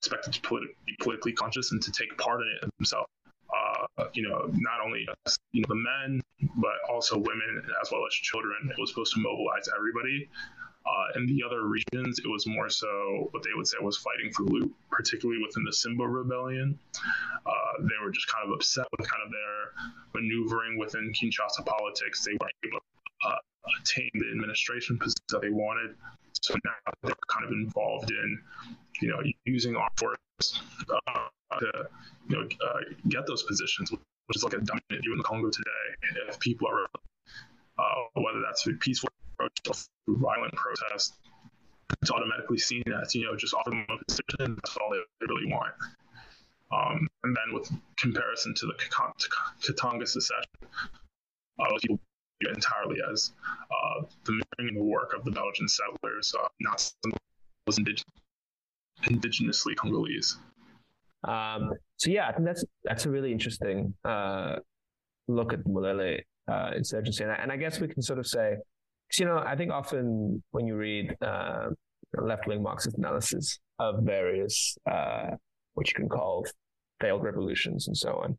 expected to politi- be politically conscious and to take part in it themselves. Uh, you know, not only you know the men, but also women as well as children. It was supposed to mobilize everybody. Uh, in the other regions, it was more so what they would say was fighting for loot, particularly within the Simba rebellion. Uh, they were just kind of upset with kind of their maneuvering within Kinshasa politics. They weren't able to uh, attain the administration positions that they wanted. So now they're kind of involved in, you know, using armed forces uh, to, you know, uh, get those positions, which is like a dominant view in the Congo today. If people are, uh, whether that's through peaceful violent protest, it's automatically seen as, you know, just them a position. That's all they really want. Um, and then with comparison to the Katanga secession, uh, people view entirely as uh, the the work of the Belgian settlers, uh, not was indig- indigenously Congolese. Um, so yeah, I think that's that's a really interesting uh, look at Mulele uh, insurgency, and I, and I, guess we can sort of say, you know, I think often when you read uh, left-wing Marxist analysis of various uh, what you can call failed revolutions and so on,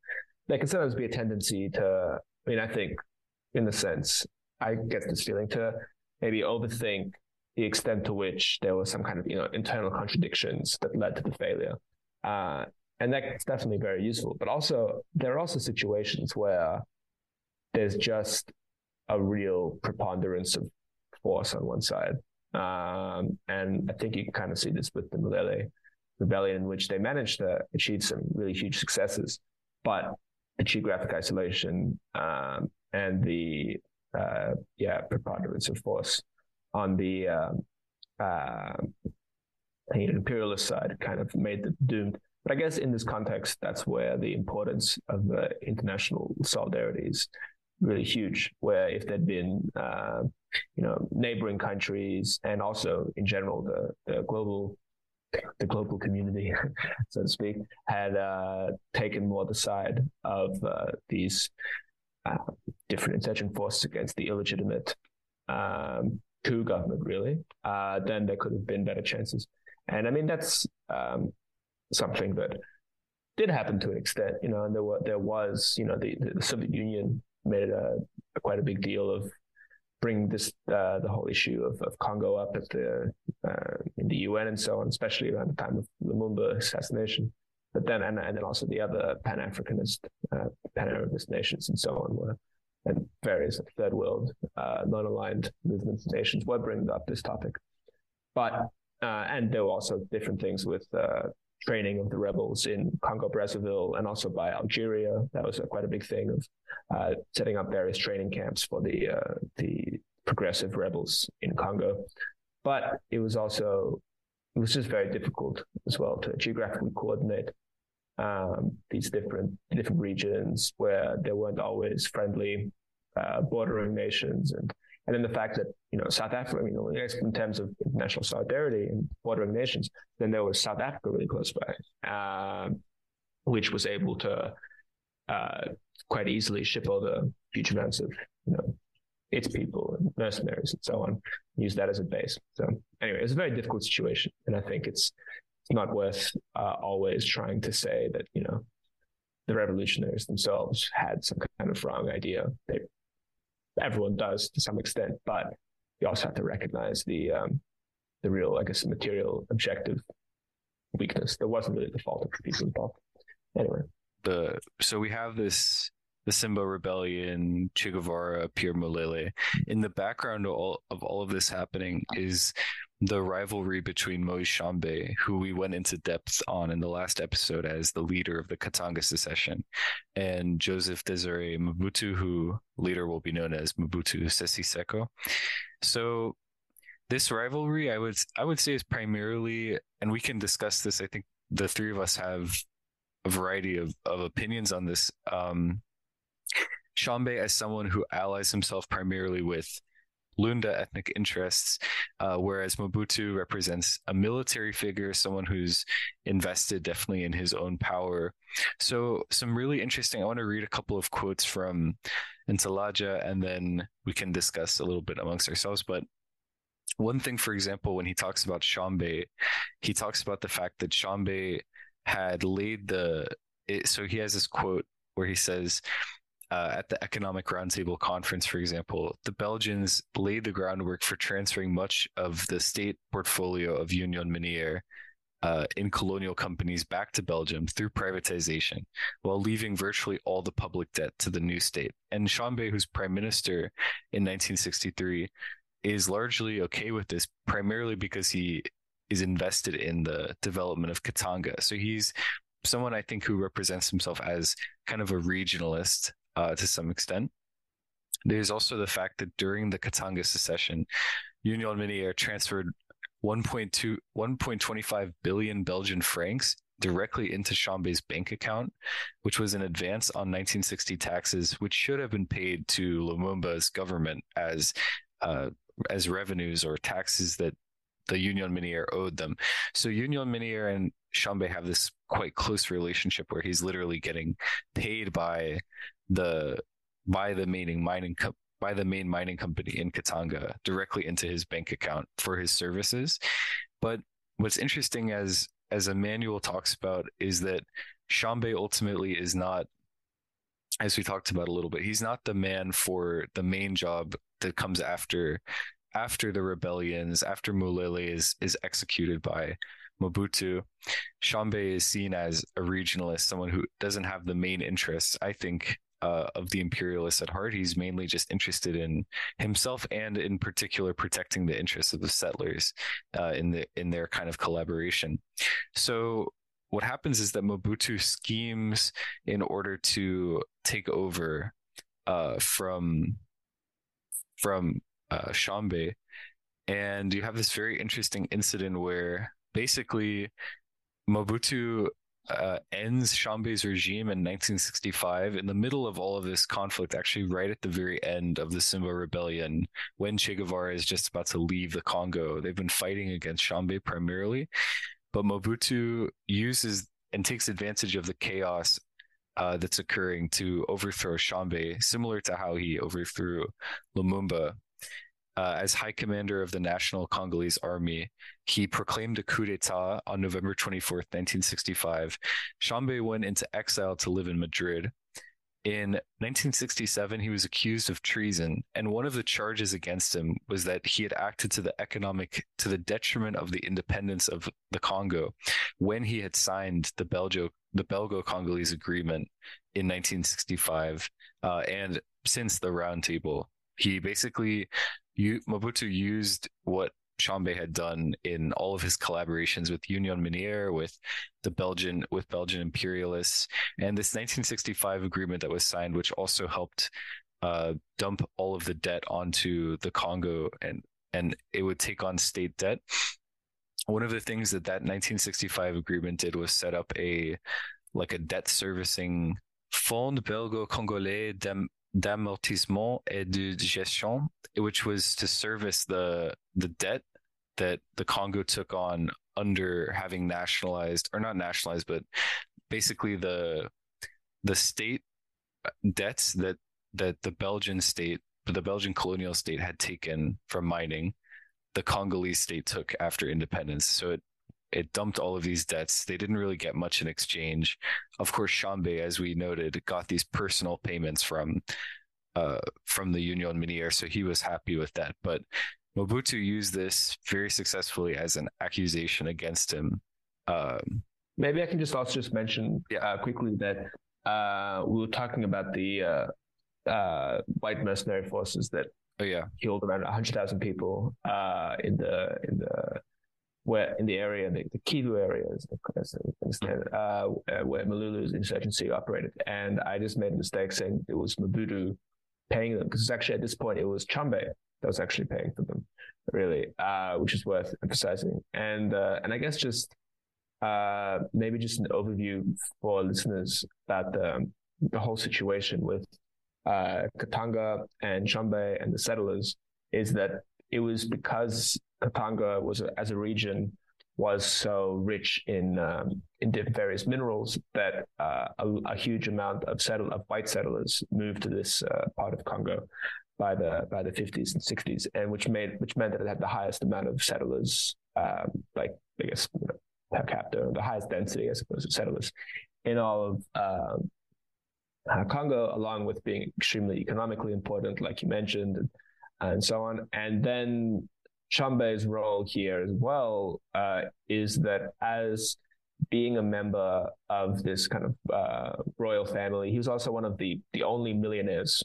there can sometimes be a tendency to. I mean, I think in the sense I get this feeling to maybe overthink the extent to which there was some kind of you know internal contradictions that led to the failure. Uh, and that's definitely very useful. But also, there are also situations where there's just a real preponderance of force on one side. Um, and I think you can kind of see this with the Mulele rebellion, in which they managed to achieve some really huge successes. But the geographic isolation um, and the uh, yeah preponderance of force on the uh, imperialist side kind of made them doomed. But I guess in this context, that's where the importance of the international solidarity is really huge. Where if there'd been, uh, you know, neighboring countries and also in general the the global the global community, so to speak, had uh, taken more the side of uh, these uh, different insurgent forces against the illegitimate um, coup government, really, uh, then there could have been better chances. And I mean, that's um, something that did happen to an extent, you know, and there, were, there was, you know, the, the Soviet Union made a, a, quite a big deal of bringing this, uh, the whole issue of, of Congo up at the, uh, in the UN and so on, especially around the time of Lumumba assassination. But then and, and then also the other Pan Africanist, uh, Pan Arabist nations and so on were and various third world uh, non-aligned movements and nations were bringing up this topic, but uh, and there were also different things with uh, training of the rebels in Congo Brazzaville and also by Algeria. That was a, quite a big thing of uh, setting up various training camps for the uh, the progressive rebels in Congo. But it was also it was just very difficult as well to geographically coordinate um, these different different regions where there weren't always friendly uh, bordering nations, and and then the fact that you know South Africa, you know, in terms of international solidarity and bordering nations, then there was South Africa really close by, um, which was able to uh, quite easily ship over huge amounts of you know its people and mercenaries and so on, use that as a base. So anyway, it's a very difficult situation, and I think it's it's not worth uh, always trying to say that you know the revolutionaries themselves had some kind of wrong idea. They everyone does to some extent, but you also have to recognize the um, the real, I guess, material objective weakness. There wasn't really the fault of the people involved. Anyway, the so we have this the Simba Rebellion, Che Guevara, Pierre Mulele. In the background of all, of all of this happening is the rivalry between Moise Tshombe, who we went into depth on in the last episode as the leader of the Katanga secession, and Joseph Desiré Mobutu, who later will be known as Mobutu Sese Seko. So this rivalry, I would I would say, is primarily, and we can discuss this. I think the three of us have a variety of, of opinions on this. Um, Tshombe as someone who allies himself primarily with Lunda ethnic interests, uh, whereas Mobutu represents a military figure, someone who's invested definitely in his own power. So, some really interesting. I want to read a couple of quotes from Ntalaja, and then we can discuss a little bit amongst ourselves. But one thing, for example, when he talks about Tshombe, he talks about the fact that Tshombe had laid the. It, so he has this quote where he says, uh, at the Economic Roundtable Conference, for example, the Belgians laid the groundwork for transferring much of the state portfolio of Union Minière uh, in colonial companies back to Belgium through privatization, while leaving virtually all the public debt to the new state. And Tshombe, who's prime minister in 1963, is largely okay with this, primarily because he is invested in the development of Katanga. So he's someone I think who represents himself as kind of a regionalist uh, to some extent. There's also the fact that during the Katanga secession, Union Minière transferred 1.2 1.25 billion Belgian francs directly into Tshombe's bank account, which was an advance on 1960 taxes, which should have been paid to Lumumba's government as uh, as revenues or taxes that the Union Minière owed them. So Union Minière and Tshombe have this quite close relationship where he's literally getting paid by the by the mining mining co- by the main mining company in Katanga directly into his bank account for his services. But what's interesting as as Emmanuel talks about is that Tshombe ultimately is not as we talked about a little bit, he's not the man for the main job that comes after after the rebellions, after Mulele is is executed by Mobutu. Tshombe is seen as a regionalist, someone who doesn't have the main interests, I think, uh, of the imperialists at heart. He's mainly just interested in himself and, in particular, protecting the interests of the settlers uh, in the in their kind of collaboration. So what happens is that Mobutu schemes in order to take over uh, from from uh, Tshombe, and you have this very interesting incident where basically Mobutu uh, ends Tshombe's regime in 1965 in the middle of all of this conflict, actually, right at the very end of the Simba rebellion, when Che Guevara is just about to leave the Congo. They've been fighting against Tshombe primarily, but Mobutu uses and takes advantage of the chaos uh, that's occurring to overthrow Tshombe, similar to how he overthrew Lumumba uh, as High Commander of the National Congolese Army, he proclaimed a coup d'etat on November 24th, 1965. Tshombe went into exile to live in Madrid. In 1967, he was accused of treason, and one of the charges against him was that he had acted to the economic to the detriment of the independence of the Congo when he had signed the Belgio the Belgo-Congolese agreement in 1965, uh, and since the Roundtable, He basically you, Mobutu used what Tshombe had done in all of his collaborations with Union Minière, with the Belgian with Belgian imperialists, and this 1965 agreement that was signed, which also helped uh, dump all of the debt onto the Congo, and and it would take on state debt. One of the things that that 1965 agreement did was set up a like a debt servicing Fonds Belgo-Congolais d'amortissement et de gestion, which was to service the the debt that the Congo took on under having nationalized or not nationalized, but basically the the state uh, debts that that the Belgian state, the Belgian colonial state had taken from mining, the Congolese state took after independence. So it it dumped all of these debts. They didn't really get much in exchange. Of course, Tshombe, as we noted, got these personal payments from uh, from the Union Minière, so he was happy with that. But Mobutu used this very successfully as an accusation against him. Um, Maybe I can just also just mention yeah. uh, quickly that uh, we were talking about the uh, uh, white mercenary forces that oh, yeah. killed around hundred thousand people uh, in the in the where in the area, the, the areas, as I uh, uh, where Mulele's insurgency operated. And I just made a mistake saying it was Mobutu paying them because actually at this point it was Tshombe that was actually paying for them, really, uh, which is worth emphasizing. And uh, and I guess just uh, maybe just an overview for listeners about the the whole situation with uh, Katanga and Tshombe and the settlers is that it was because Katanga was as a region was so rich in um, in various minerals that uh, a, a, huge amount of settle of white settlers moved to this uh, part of Congo by the by the 50s and 60s, and which made which meant that it had the highest amount of settlers, um, like I guess you know, per capita, the highest density, I suppose, of settlers in all of um, uh, Congo, along with being extremely economically important, like you mentioned, and, so on. And then Tshombe's role here as well uh, is that as being a member of this kind of uh, royal family, he was also one of the the only millionaires,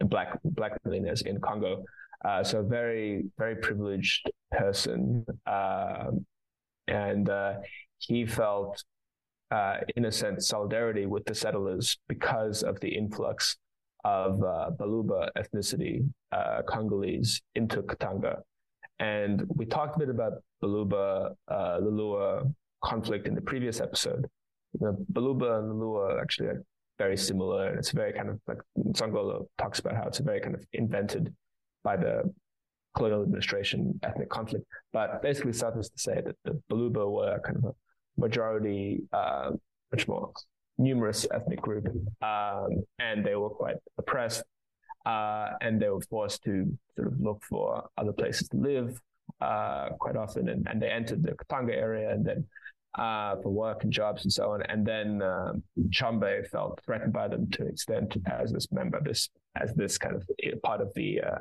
black black millionaires in Congo. Uh, so very very privileged person, um, and uh, he felt, uh, in a sense, solidarity with the settlers because of the influx of uh, Baluba ethnicity, Congolese, into Katanga. And we talked a bit about Baluba, uh, Lulua conflict in the previous episode. You know, Baluba and Lulua are actually like very similar. And it's very kind of like Nzongola talks about how it's very kind of invented by the colonial administration ethnic conflict. But basically, suffice to say that the Baluba were kind of a majority, uh, much more numerous ethnic group, um, and they were quite oppressed uh, and they were forced to sort of look for other places to live uh, quite often, and, and they entered the Katanga area and then uh, for work and jobs and so on. And then um, Tshombe felt threatened by them to an extent as this member, this as this kind of part of the uh,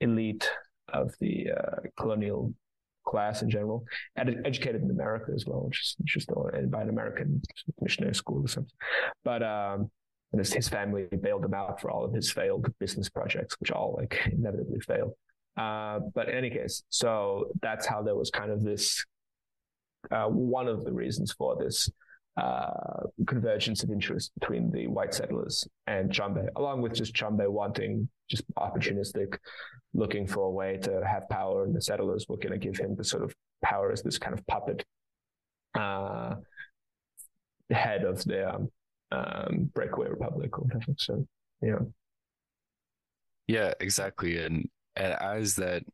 elite of the uh, colonial class in general, and educated in America as well, which is by an American missionary school or something. But um, and his, his family bailed him out for all of his failed business projects, which all like inevitably failed. Uh, but in any case, so that's how there was kind of this uh, one of the reasons for this uh, convergence of interest between the white settlers and Tshombe, along with just Tshombe wanting just opportunistic, looking for a way to have power, and the settlers were going to give him the sort of power as this kind of puppet uh, head of the um, um, breakaway republic or whatever. So yeah, yeah, exactly. And and as that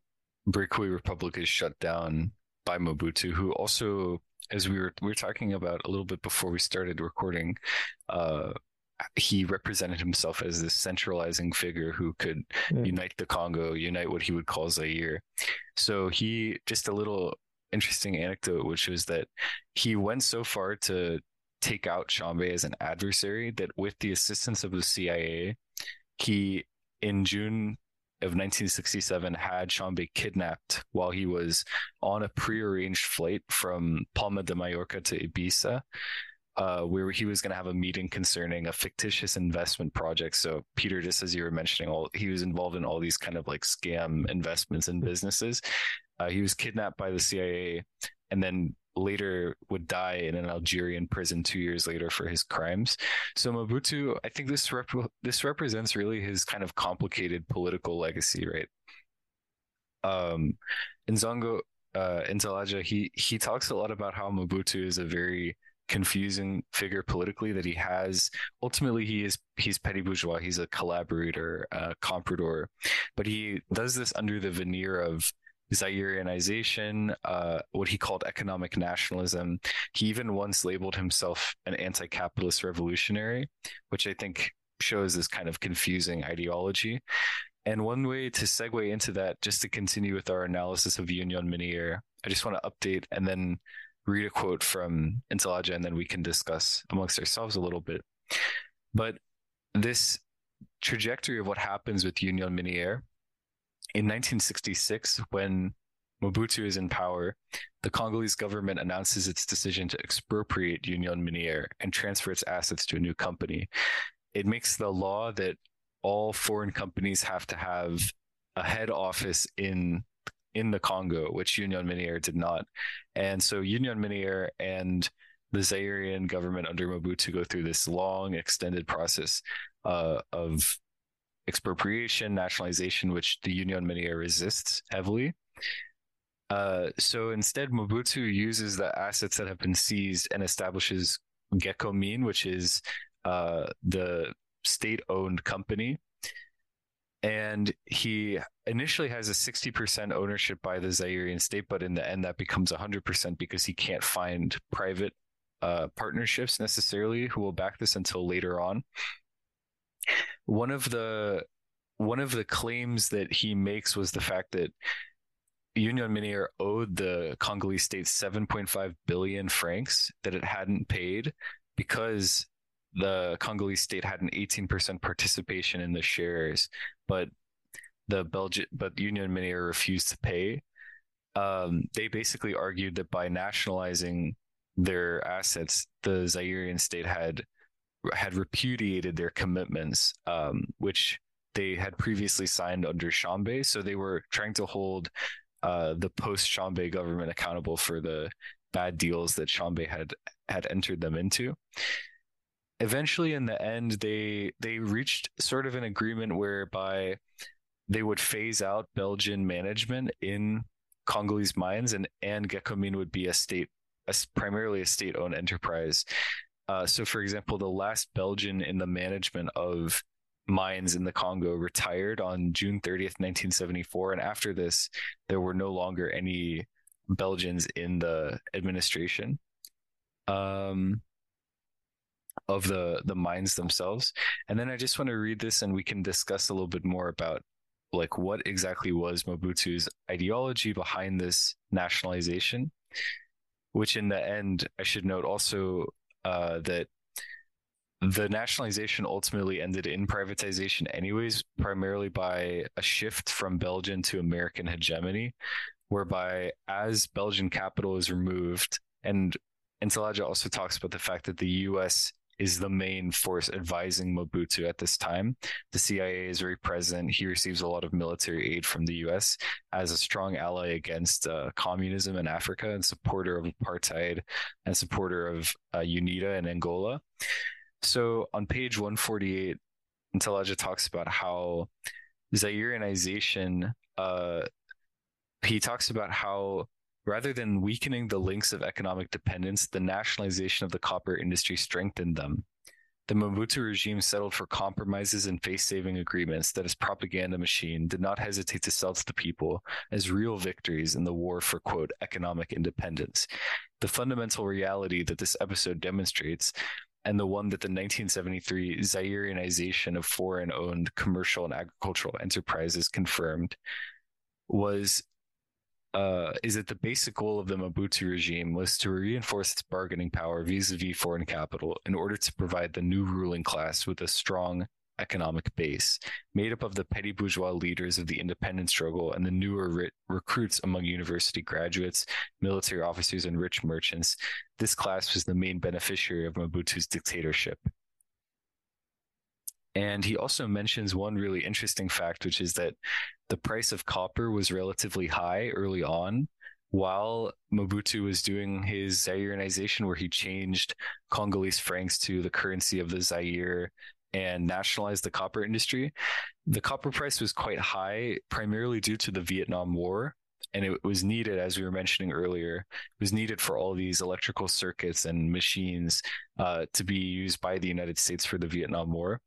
breakaway republic is shut down by Mobutu, who also, as we were we were talking about a little bit before we started recording, uh, he represented himself as this centralizing figure who could mm. unite the Congo, unite what he would call Zaire. So he just a little interesting anecdote, which was that he went so far to take out Tshombe as an adversary that with the assistance of the CIA, he in June of 1967 had Tshombe kidnapped while he was on a prearranged flight from Palma de Mallorca to Ibiza. Uh, where he was going to have a meeting concerning a fictitious investment project. So Peter, just as you were mentioning, all he was involved in all these kind of like scam investments and businesses. Uh, he was kidnapped by the CIA and then later would die in an Algerian prison two years later for his crimes. So Mobutu, I think this rep- this represents really his kind of complicated political legacy, right? Um, in Zongo, uh, Ntalaja, he he talks a lot about how Mobutu is a very confusing figure politically that he has ultimately he is he's petty bourgeois he's a collaborator a comprador but he does this under the veneer of Zaireanization, uh, what he called economic nationalism. He even once labeled himself an anti capitalist revolutionary, which I think shows this kind of confusing ideology. And one way to segue into that, just to continue with our analysis of Union Miniere, I just want to update and then read a quote from Ntalaja, and then we can discuss amongst ourselves a little bit. But this trajectory of what happens with Union Miniere in 1966, when Mobutu is in power, the Congolese government announces its decision to expropriate Union Miniere and transfer its assets to a new company. It makes the law that all foreign companies have to have a head office in in the Congo, which Union Miniere did not. And so Union Miniere and the Zairean government under Mobutu go through this long, extended process uh, of expropriation, nationalization, which the Union Miniere resists heavily. Uh, so instead, Mobutu uses the assets that have been seized and establishes Gécamines, which is uh, the state owned company. and he initially has a 60% ownership by the Zairian state, but in the end, that becomes 100% because he can't find private uh, partnerships necessarily who will back this until later on. One of the one of the claims that he makes was the fact that Union Miniere owed the Congolese state 7.5 billion francs that it hadn't paid because the Congolese state had an 18% participation in the shares, but the Belgian but Union Miniere refused to pay. Um, they basically argued that by nationalizing their assets, the Zairian state had had repudiated their commitments, um, which they had previously signed under Tshombe. So they were trying to hold uh, the post Tshombe government accountable for the bad deals that Tshombe had had entered them into eventually in the end they they reached sort of an agreement whereby they would phase out Belgian management in Congolese mines and and Gécamines would be a state a, primarily a state owned enterprise. Uh, so for example, the last Belgian in the management of mines in the Congo retired on June 30th, 1974 and after this there were no longer any Belgians in the administration. Um of the the mines themselves. And then I just want to read this and we can discuss a little bit more about like what exactly was Mobutu's ideology behind this nationalization, which in the end I should note also uh, that the nationalization ultimately ended in privatization anyways primarily by a shift from belgian to american hegemony whereby as belgian capital is removed and Ntalaja also talks about the fact that the us is the main force advising Mobutu at this time. The CIA is very present. He receives a lot of military aid from the US as a strong ally against uh, communism in Africa and supporter of apartheid and supporter of uh, UNITA in Angola. So on page 148, Ntalaja talks about how Zairianization, uh, he talks about how Rather than weakening the links of economic dependence, the nationalization of the copper industry strengthened them. The Mobutu regime settled for compromises and face saving agreements that its propaganda machine did not hesitate to sell to the people as real victories in the war for, quote, economic independence. The fundamental reality that this episode demonstrates, and the one that the 1973 Zairianization of foreign owned commercial and agricultural enterprises confirmed, was uh, is that the basic goal of the Mobutu regime was to reinforce its bargaining power vis-a-vis foreign capital in order to provide the new ruling class with a strong economic base made up of the petty bourgeois leaders of the independence struggle and the newer re- recruits among university graduates, military officers, and rich merchants. This class was the main beneficiary of Mobutu's dictatorship. And he also mentions one really interesting fact, which is that the price of copper was relatively high early on while Mobutu was doing his Zaireanization, where he changed Congolese francs to the currency of the Zaire and nationalized the copper industry. The copper price was quite high, primarily due to the Vietnam War and it was needed, as we were mentioning earlier, it was needed for all these electrical circuits and machines uh, to be used by the United States for the Vietnam War.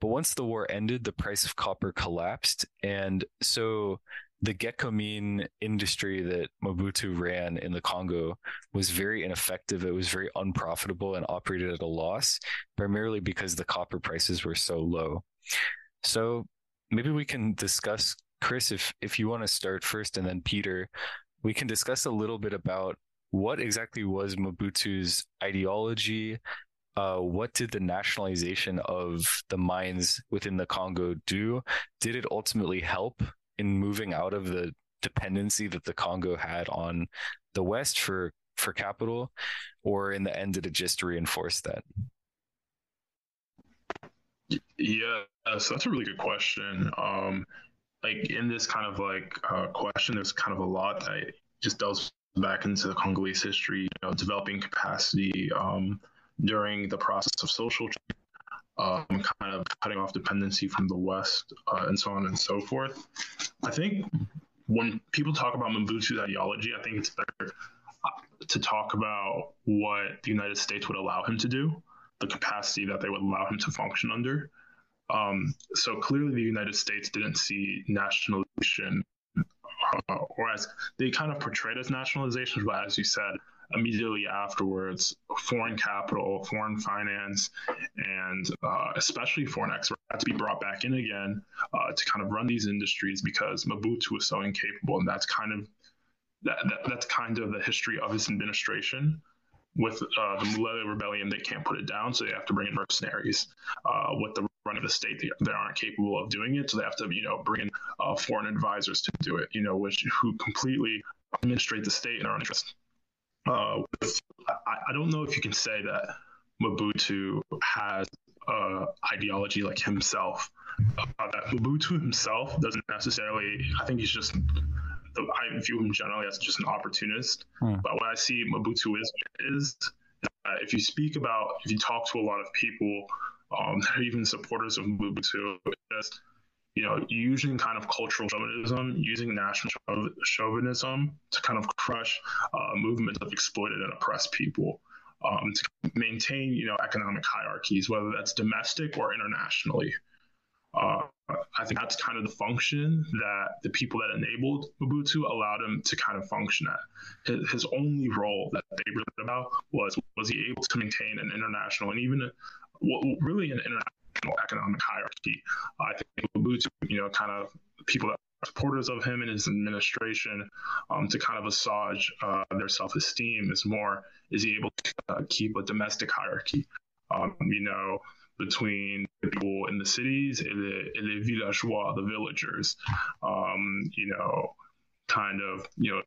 But once the war ended, the price of copper collapsed, and so the Gécamines industry that Mobutu ran in the Congo was very ineffective. It was very unprofitable and operated at a loss, primarily because the copper prices were so low. So maybe we can discuss Chris, if if you want to start first, and then Peter, we can discuss a little bit about what exactly was Mobutu's ideology. Uh, what did the nationalization of the mines within the Congo do? Did it ultimately help in moving out of the dependency that the Congo had on the West for for capital, or in the end, did it just reinforce that? Yeah, so that's a really good question. Um, like in this kind of like uh, question, there's kind of a lot that just delves back into the Congolese history, you know, developing capacity um, during the process of social change, um, kind of cutting off dependency from the West, uh, and so on and so forth. I think when people talk about Mobutu's ideology, I think it's better uh, to talk about what the United States would allow him to do, the capacity that they would allow him to function under. Um, so clearly, the United States didn't see nationalization, uh, or as they kind of portrayed as nationalization, but as you said, immediately afterwards, foreign capital, foreign finance, and uh, especially foreign experts had to be brought back in again uh, to kind of run these industries because Mobutu was so incapable, and that's kind of that, that that's kind of the history of his administration with uh, the Mulele rebellion, they can't put it down, so they have to bring in mercenaries. Uh, with the run of the state, they, they, aren't capable of doing it, so they have to, you know, bring in uh, foreign advisors to do it. You know, which who completely administrate the state in their own interest. Uh, I, I, don't know if you can say that Mobutu has uh, ideology like himself. Uh, that Mobutu himself doesn't necessarily. I think he's just I view him generally as just an opportunist. Hmm. But what I see Mobutu is is uh, if you speak about, if you talk to a lot of people um, that are even supporters of Mobutu, just you know, using kind of cultural chauvinism, using national chauvinism to kind of crush uh, movements of exploited and oppressed people. Um, to maintain, you know, economic hierarchies, whether that's domestic or internationally. Uh, I think that's kind of the function that the people that enabled Mobutu allowed him to kind of function at. His, his only role that they really about was was he able to maintain an international and even really an international economic hierarchy. I think Mobutu, you know, kind of people that are supporters of him and his administration um, to kind of assuage uh, their self-esteem is more is he able to uh, keep a domestic hierarchy? Um, you know, between the people in the cities and the, and the villageois, the villagers, um, you know, kind of, you know,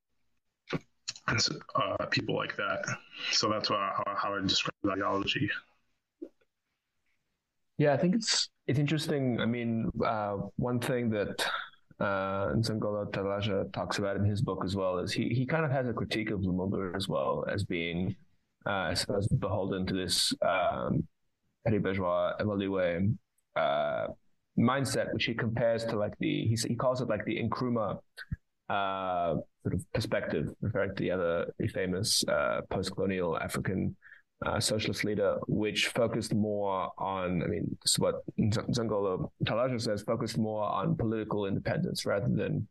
uh, people like that. So that's how, how I describe ideology. Yeah, I think it's it's interesting. I mean, uh, one thing that uh, Nzongola Ntalaja talks about in his book as well is he he kind of has a critique of Lumumba as well as being, uh, I suppose, beholden to this um, bourgeois uh, mindset, which he compares to like the he, he calls it like the Nkrumah uh, sort of perspective, referring to the other famous uh, post-colonial African uh, socialist leader, which focused more on, I mean, this is what Nzongola Ntalaja says, focused more on political independence rather than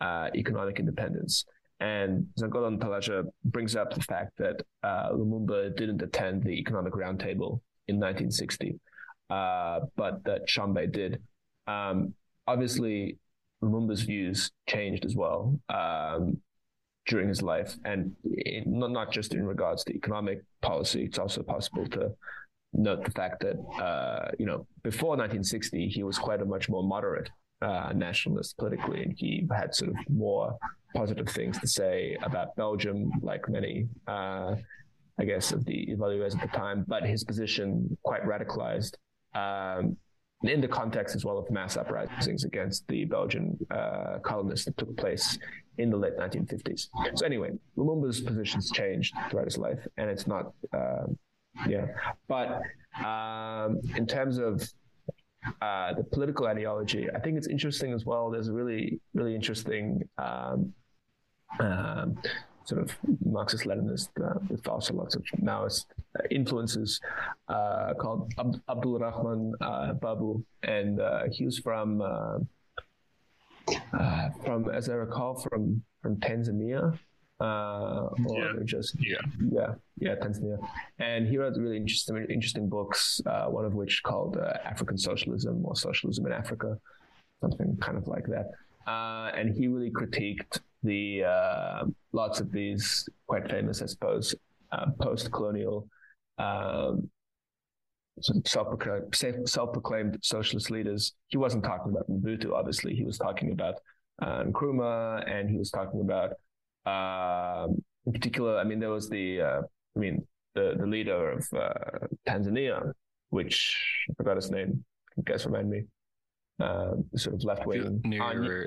uh, economic independence. And Nzongola Ntalaja brings up the fact that uh, Lumumba didn't attend the economic roundtable in 1960, uh, but that Tshombe did. Um, obviously, Lumumba's views changed as well um, during his life, and in, not not just in regards to economic policy. It's also possible to note the fact that uh, you know before 1960 he was quite a much more moderate uh, nationalist politically, and he had sort of more positive things to say about Belgium, like many uh, I guess, of the évolués at the time, but his position quite radicalized um, in the context as well of mass uprisings against the Belgian uh, colonists that took place in the late 1950s. So anyway, Lumumba's positions changed throughout his life, and it's not, uh, yeah. But um, in terms of uh, the political ideology, I think it's interesting as well. There's a really, really interesting um, um, sort of Marxist Leninist uh, with also lots of Maoist uh, influences uh, called Ab- Abdul Rahman uh, Babu, and uh, he was from uh, from as I recall from from Tanzania. or yeah. just yeah yeah yeah Tanzania, and he wrote really interesting interesting books. one of which called African Socialism or Socialism in Africa, something kind of like that. and he really critiqued the uh, lots of these quite famous, I suppose, uh, post-colonial um, self-proclaimed, self-proclaimed socialist leaders. He wasn't talking about Mobutu, obviously. He was talking about uh, Nkrumah, and he was talking about, uh, in particular, I mean, there was the, uh, I mean, the the leader of uh, Tanzania, which I forgot his name. Can you guys remind me? uh, sort of left wing. Near, near,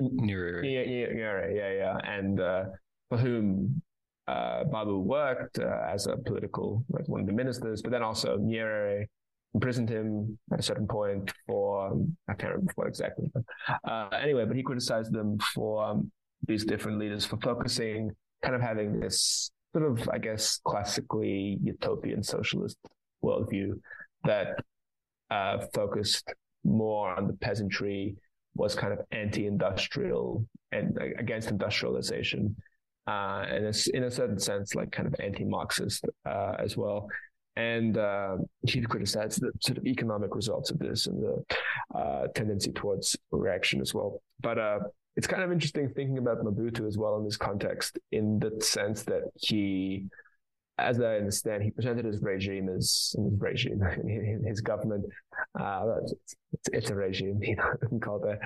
yeah, yeah, yeah, yeah, and uh, for whom uh, Babu worked uh, as a political, like one of the ministers, but then also Nyerere imprisoned him at a certain point for I can't remember what exactly. But, uh, anyway, but he criticized them for um, these different leaders for focusing, kind of having this sort of, I guess, classically utopian socialist worldview that uh, focused more on the peasantry, was kind of anti-industrial and against industrialization, uh, and it's in a certain sense like kind of anti-Marxist uh, as well. And uh, he criticized the sort of economic results of this and the uh, tendency towards reaction as well. But uh, it's kind of interesting thinking about Mobutu as well in this context, in the sense that he as I understand, he presented his regime as his regime, his government. Uh, it's, it's, a regime, you know, we call it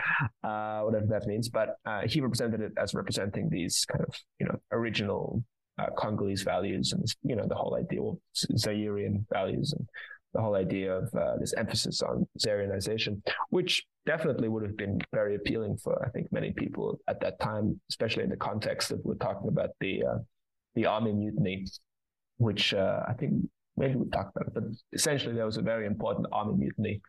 uh, whatever that means. But uh, he represented it as representing these kind of, you know, original uh, Congolese values and, you know, the whole idea of Zairian values and the whole idea of uh, this emphasis on Zairianization, which definitely would have been very appealing for, I think, many people at that time, especially in the context that we're talking about the uh, the army mutiny which uh, I think maybe we talked about it, but essentially there was a very important army mutiny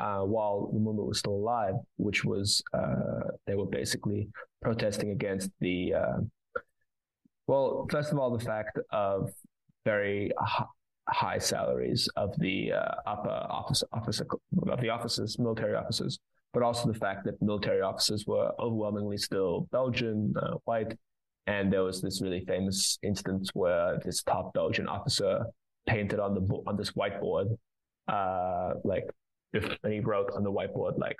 uh, while Lumumba was still alive, which was uh, they were basically protesting against the uh, well, first of all, the fact of very high salaries of the uh, upper office, officer of the officers, military officers, but also the fact that military officers were overwhelmingly still Belgian, uh, white, and there was this really famous instance where this top Belgian officer painted on the on this whiteboard, uh, like, and he wrote on the whiteboard like,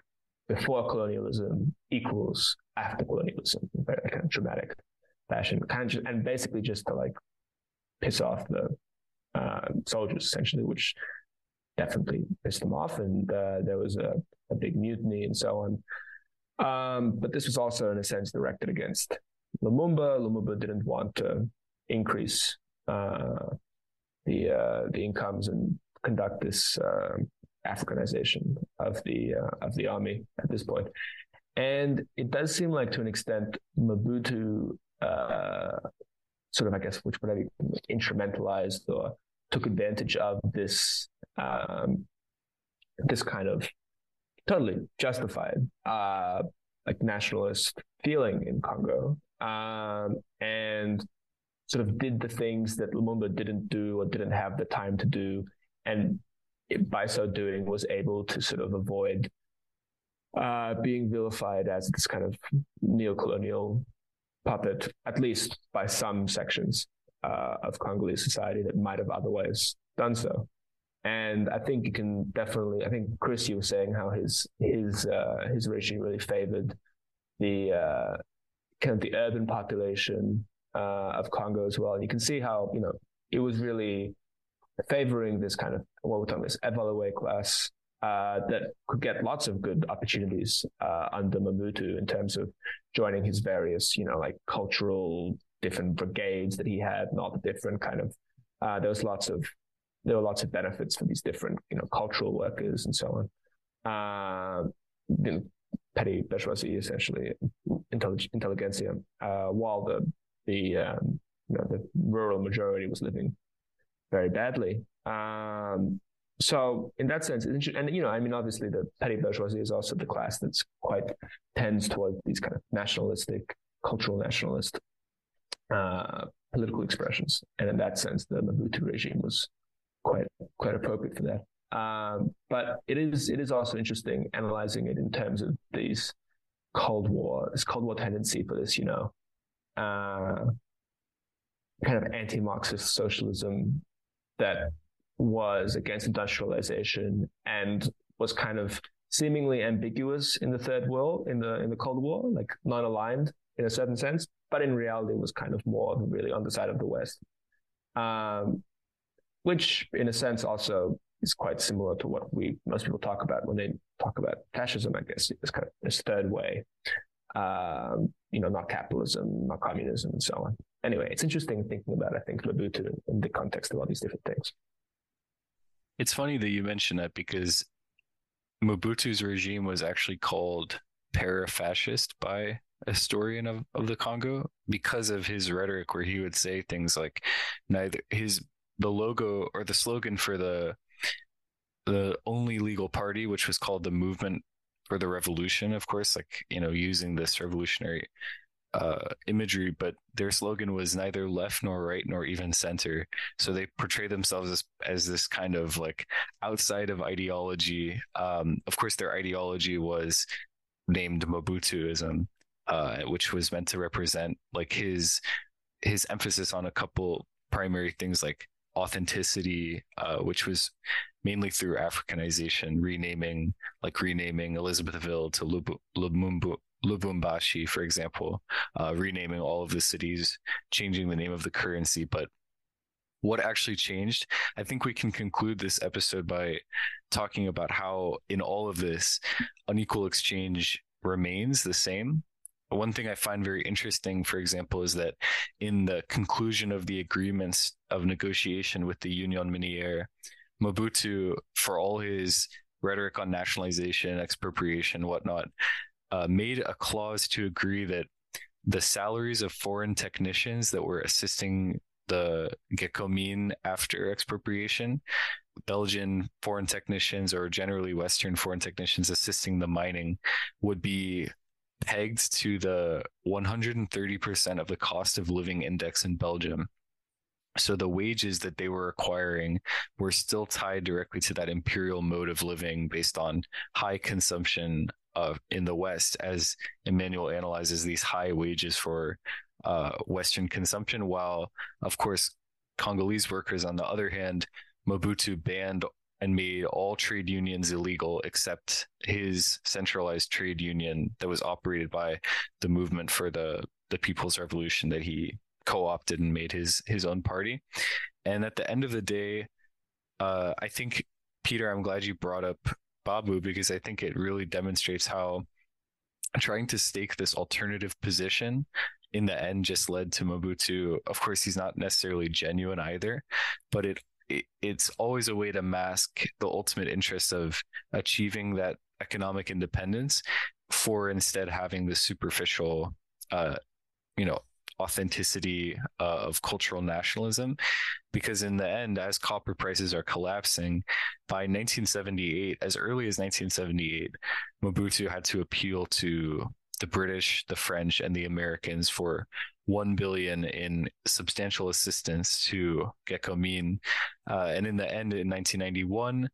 before colonialism equals after colonialism, in very kind of dramatic fashion, kind of, just, and basically just to like piss off the uh, soldiers essentially, which definitely pissed them off, and uh, there was a, a big mutiny and so on. Um, but this was also, in a sense, directed against Lumumba. Lumumba didn't want to increase uh, the uh, the incomes and conduct this uh, Africanization of the uh, of the army at this point. And it does seem like, to an extent, Mobutu uh, sort of, I guess, which whatever instrumentalized or took advantage of this um, this kind of totally justified uh, like nationalist feeling in Congo um, and sort of did the things that Lumumba didn't do or didn't have the time to do, and it, by so doing was able to sort of avoid uh, being vilified as this kind of neo-colonial puppet, at least by some sections uh, of Congolese society that might have otherwise done so. And I think you can definitely. I think Chris, you were saying how his his uh, his regime really favored the uh, kind of the urban population uh, of Congo as well. And you can see how, you know, it was really favoring this kind of what we're talking this évolué class uh, that could get lots of good opportunities uh, under Mobutu in terms of joining his various, you know, like cultural different brigades that he had and all the different kind of. Uh, there was lots of there were lots of benefits for these different, you know, cultural workers and so on. Uh, petty bourgeoisie, essentially, intellig- intelligentsia, uh, while the the um, you know the rural majority was living very badly. Um, so in that sense, and you know, I mean, obviously, the petty bourgeoisie is also the class that's quite tends toward these kind of nationalistic, cultural nationalist uh, political expressions, and in that sense, the Mobutu regime was quite quite appropriate for that. Um, but it is it is also interesting analyzing it in terms of these Cold War, this Cold War tendency for this, you know, uh, kind of anti-Marxist socialism that was against industrialization and was kind of seemingly ambiguous in the third world in the in the Cold War, like non-aligned in a certain sense, but in reality was kind of more really on the side of the West, um, which in a sense also is quite similar to what we most people talk about when they talk about fascism. I guess it's kind of this third way, um, you know, not capitalism, not communism, and so on. Anyway, it's interesting thinking about I think Mobutu in the context of all these different things. It's funny that you mention that because Mobutu's regime was actually called para-fascist by a historian of, of the Congo because of his rhetoric where he would say things like neither his the logo or the slogan for the the only legal party, which was called the Movement for the Revolution, of course, like, you know, using this revolutionary uh, imagery, but their slogan was neither left nor right nor even center. So they portray themselves as, as this kind of like outside of ideology. Um, of course, their ideology was named Mobutuism, uh, which was meant to represent like his his emphasis on a couple primary things like authenticity, uh, which was mainly through Africanization, renaming like renaming Elizabethville to Lumumbu, Lubumbashi, for example, uh, renaming all of the cities, changing the name of the currency. But what actually changed? I think we can conclude this episode by talking about how, in all of this, unequal exchange remains the same. One thing I find very interesting, for example, is that in the conclusion of the agreements of negotiation with the Union Miniere, Mobutu, for all his rhetoric on nationalization, expropriation, whatnot, uh, made a clause to agree that the salaries of foreign technicians that were assisting the Gécamines after expropriation, Belgian foreign technicians or generally Western foreign technicians assisting the mining would be pegged to the 130% of the cost of living index in Belgium. So the wages that they were acquiring were still tied directly to that imperial mode of living based on high consumption uh, in the West as Emmanuel analyzes these high wages for uh, Western consumption, while, of course, Congolese workers, on the other hand, Mobutu banned and made all trade unions illegal except his centralized trade union that was operated by the movement for the, the People's Revolution that he co-opted and made his his own party. And at the end of the day, uh, I think Peter, I'm glad you brought up Babu because I think it really demonstrates how trying to stake this alternative position in the end just led to Mobutu. Of course, he's not necessarily genuine either, but it, it it's always a way to mask the ultimate interest of achieving that economic independence for instead having the superficial uh, you know authenticity uh, of cultural nationalism. Because in the end as copper prices are collapsing by 1978 as early as 1978 mobutu had to appeal to the british the french and the americans for 1 billion in substantial assistance to Gécamines. Uh, and in the end in 1991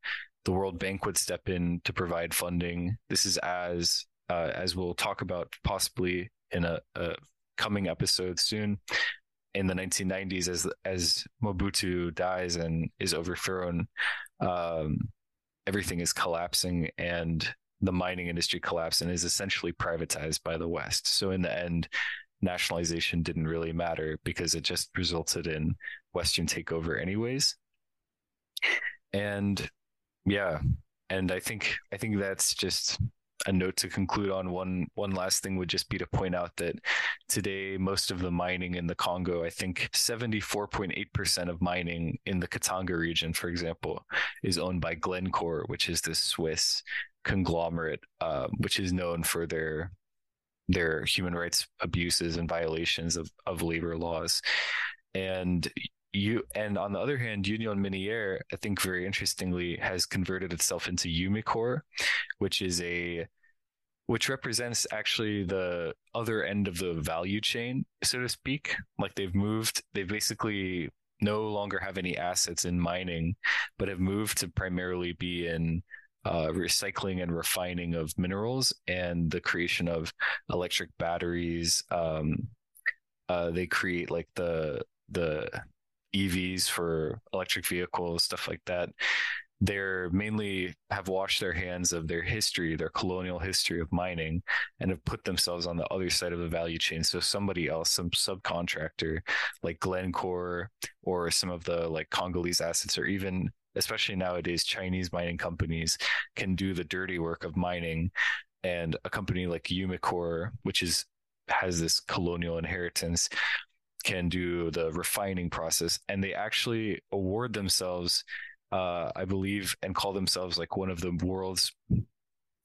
the world bank would step in to provide funding. This is as uh, as we'll talk about possibly in a, a coming episode soon. In the 1990s as as Mobutu dies and is overthrown um, everything is collapsing and the mining industry collapsed and is essentially privatized by the west. So in the end nationalization didn't really matter because it just resulted in western takeover anyways. And yeah and i think i think that's just a note to conclude on. One one last thing would just be to point out that today most of the mining in the Congo, I think 74.8% of mining in the Katanga region, for example, is owned by Glencore, which is this Swiss conglomerate, uh, which is known for their their human rights abuses and violations of, of labor laws. And you and on the other hand, Union Miniere, I think very interestingly, has converted itself into Umicore, which is a which represents actually the other end of the value chain, so to speak. Like they've moved, they basically no longer have any assets in mining, but have moved to primarily be in uh, recycling and refining of minerals and the creation of electric batteries. Um, uh, they create like the the EVs for electric vehicles, stuff like that they're mainly have washed their hands of their history, their colonial history of mining, and have put themselves on the other side of the value chain. So somebody else, some subcontractor like Glencore or some of the like Congolese assets, or even especially nowadays Chinese mining companies can do the dirty work of mining. And a company like Umicore, which is has this colonial inheritance, can do the refining process, and they actually award themselves uh, I believe, and call themselves like one of the world's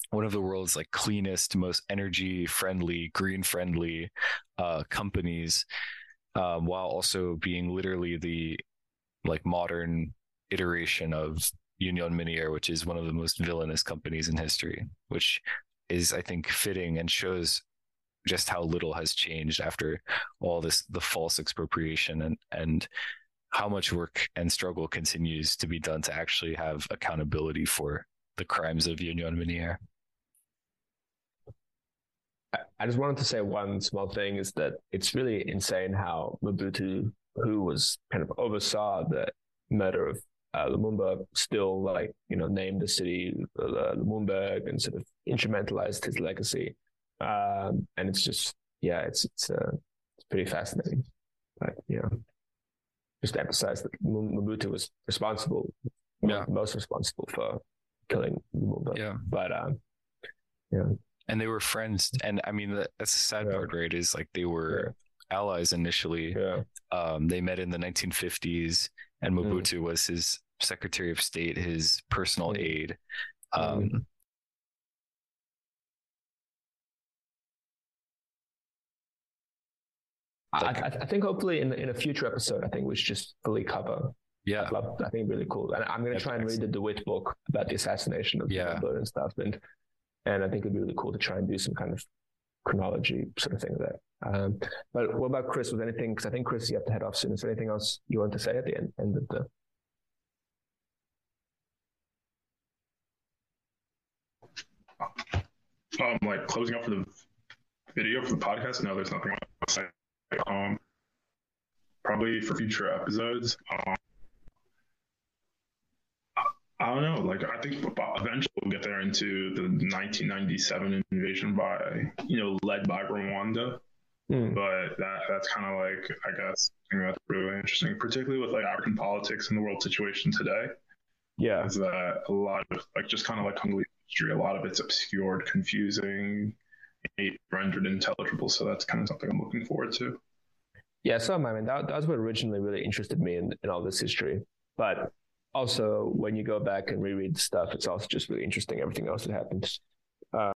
one of the world's like cleanest, most energy friendly, green friendly uh, companies, um, while also being literally the like modern iteration of Union Miniere, which is one of the most villainous companies in history, which is I think fitting and shows just how little has changed after all this the false expropriation and and how much work and struggle continues to be done to actually have accountability for the crimes of Union Minière. I just wanted to say one small thing is that it's really insane how Mobutu, who was kind of oversaw the murder of uh, Lumumba, still like you know named the city uh, Lumumba and sort of instrumentalized his legacy. Um, and it's just yeah, it's it's uh, it's pretty fascinating. But yeah, just to emphasize that Mobutu was responsible, yeah, most responsible for killing Lumumba. Yeah, but um, yeah and they were friends. And I mean, that's the sad yeah. part, right? Is like they were yeah. allies initially. Yeah. Um, they met in the 1950s, and mm. Mobutu mm. was his Secretary of State, his personal mm. aide. Um, mm. I, I, think hopefully in in a future episode, I think we should just fully cover. Yeah, I think really cool, and I'm going to try and read the De Witte book about the assassination of yeah. and stuff, and and I think it'd be really cool to try and do some kind of chronology sort of thing there. Um, but what about Chris? Was anything? Because I think Chris, you have to head off soon. Is there anything else you want to say at the end, end of the? Um, like closing up for the video for the podcast. No, there's nothing say. Um, probably for future episodes. Um, I don't know. Like, I think eventually we'll get there into the 1997 invasion by, you know, led by Rwanda. Mm. But that that's kind of like, I guess, I that's really interesting, particularly with like African politics and the world situation today. Yeah, is that a lot of like just kind of like Congolese history, a lot of it's obscured, confusing, rendered intelligible. So that's kind of something I'm looking forward to. Yeah, so I mean that, that was what originally really interested me in, in all this history. But also when you go back and reread the stuff, it's also just really interesting everything else that happens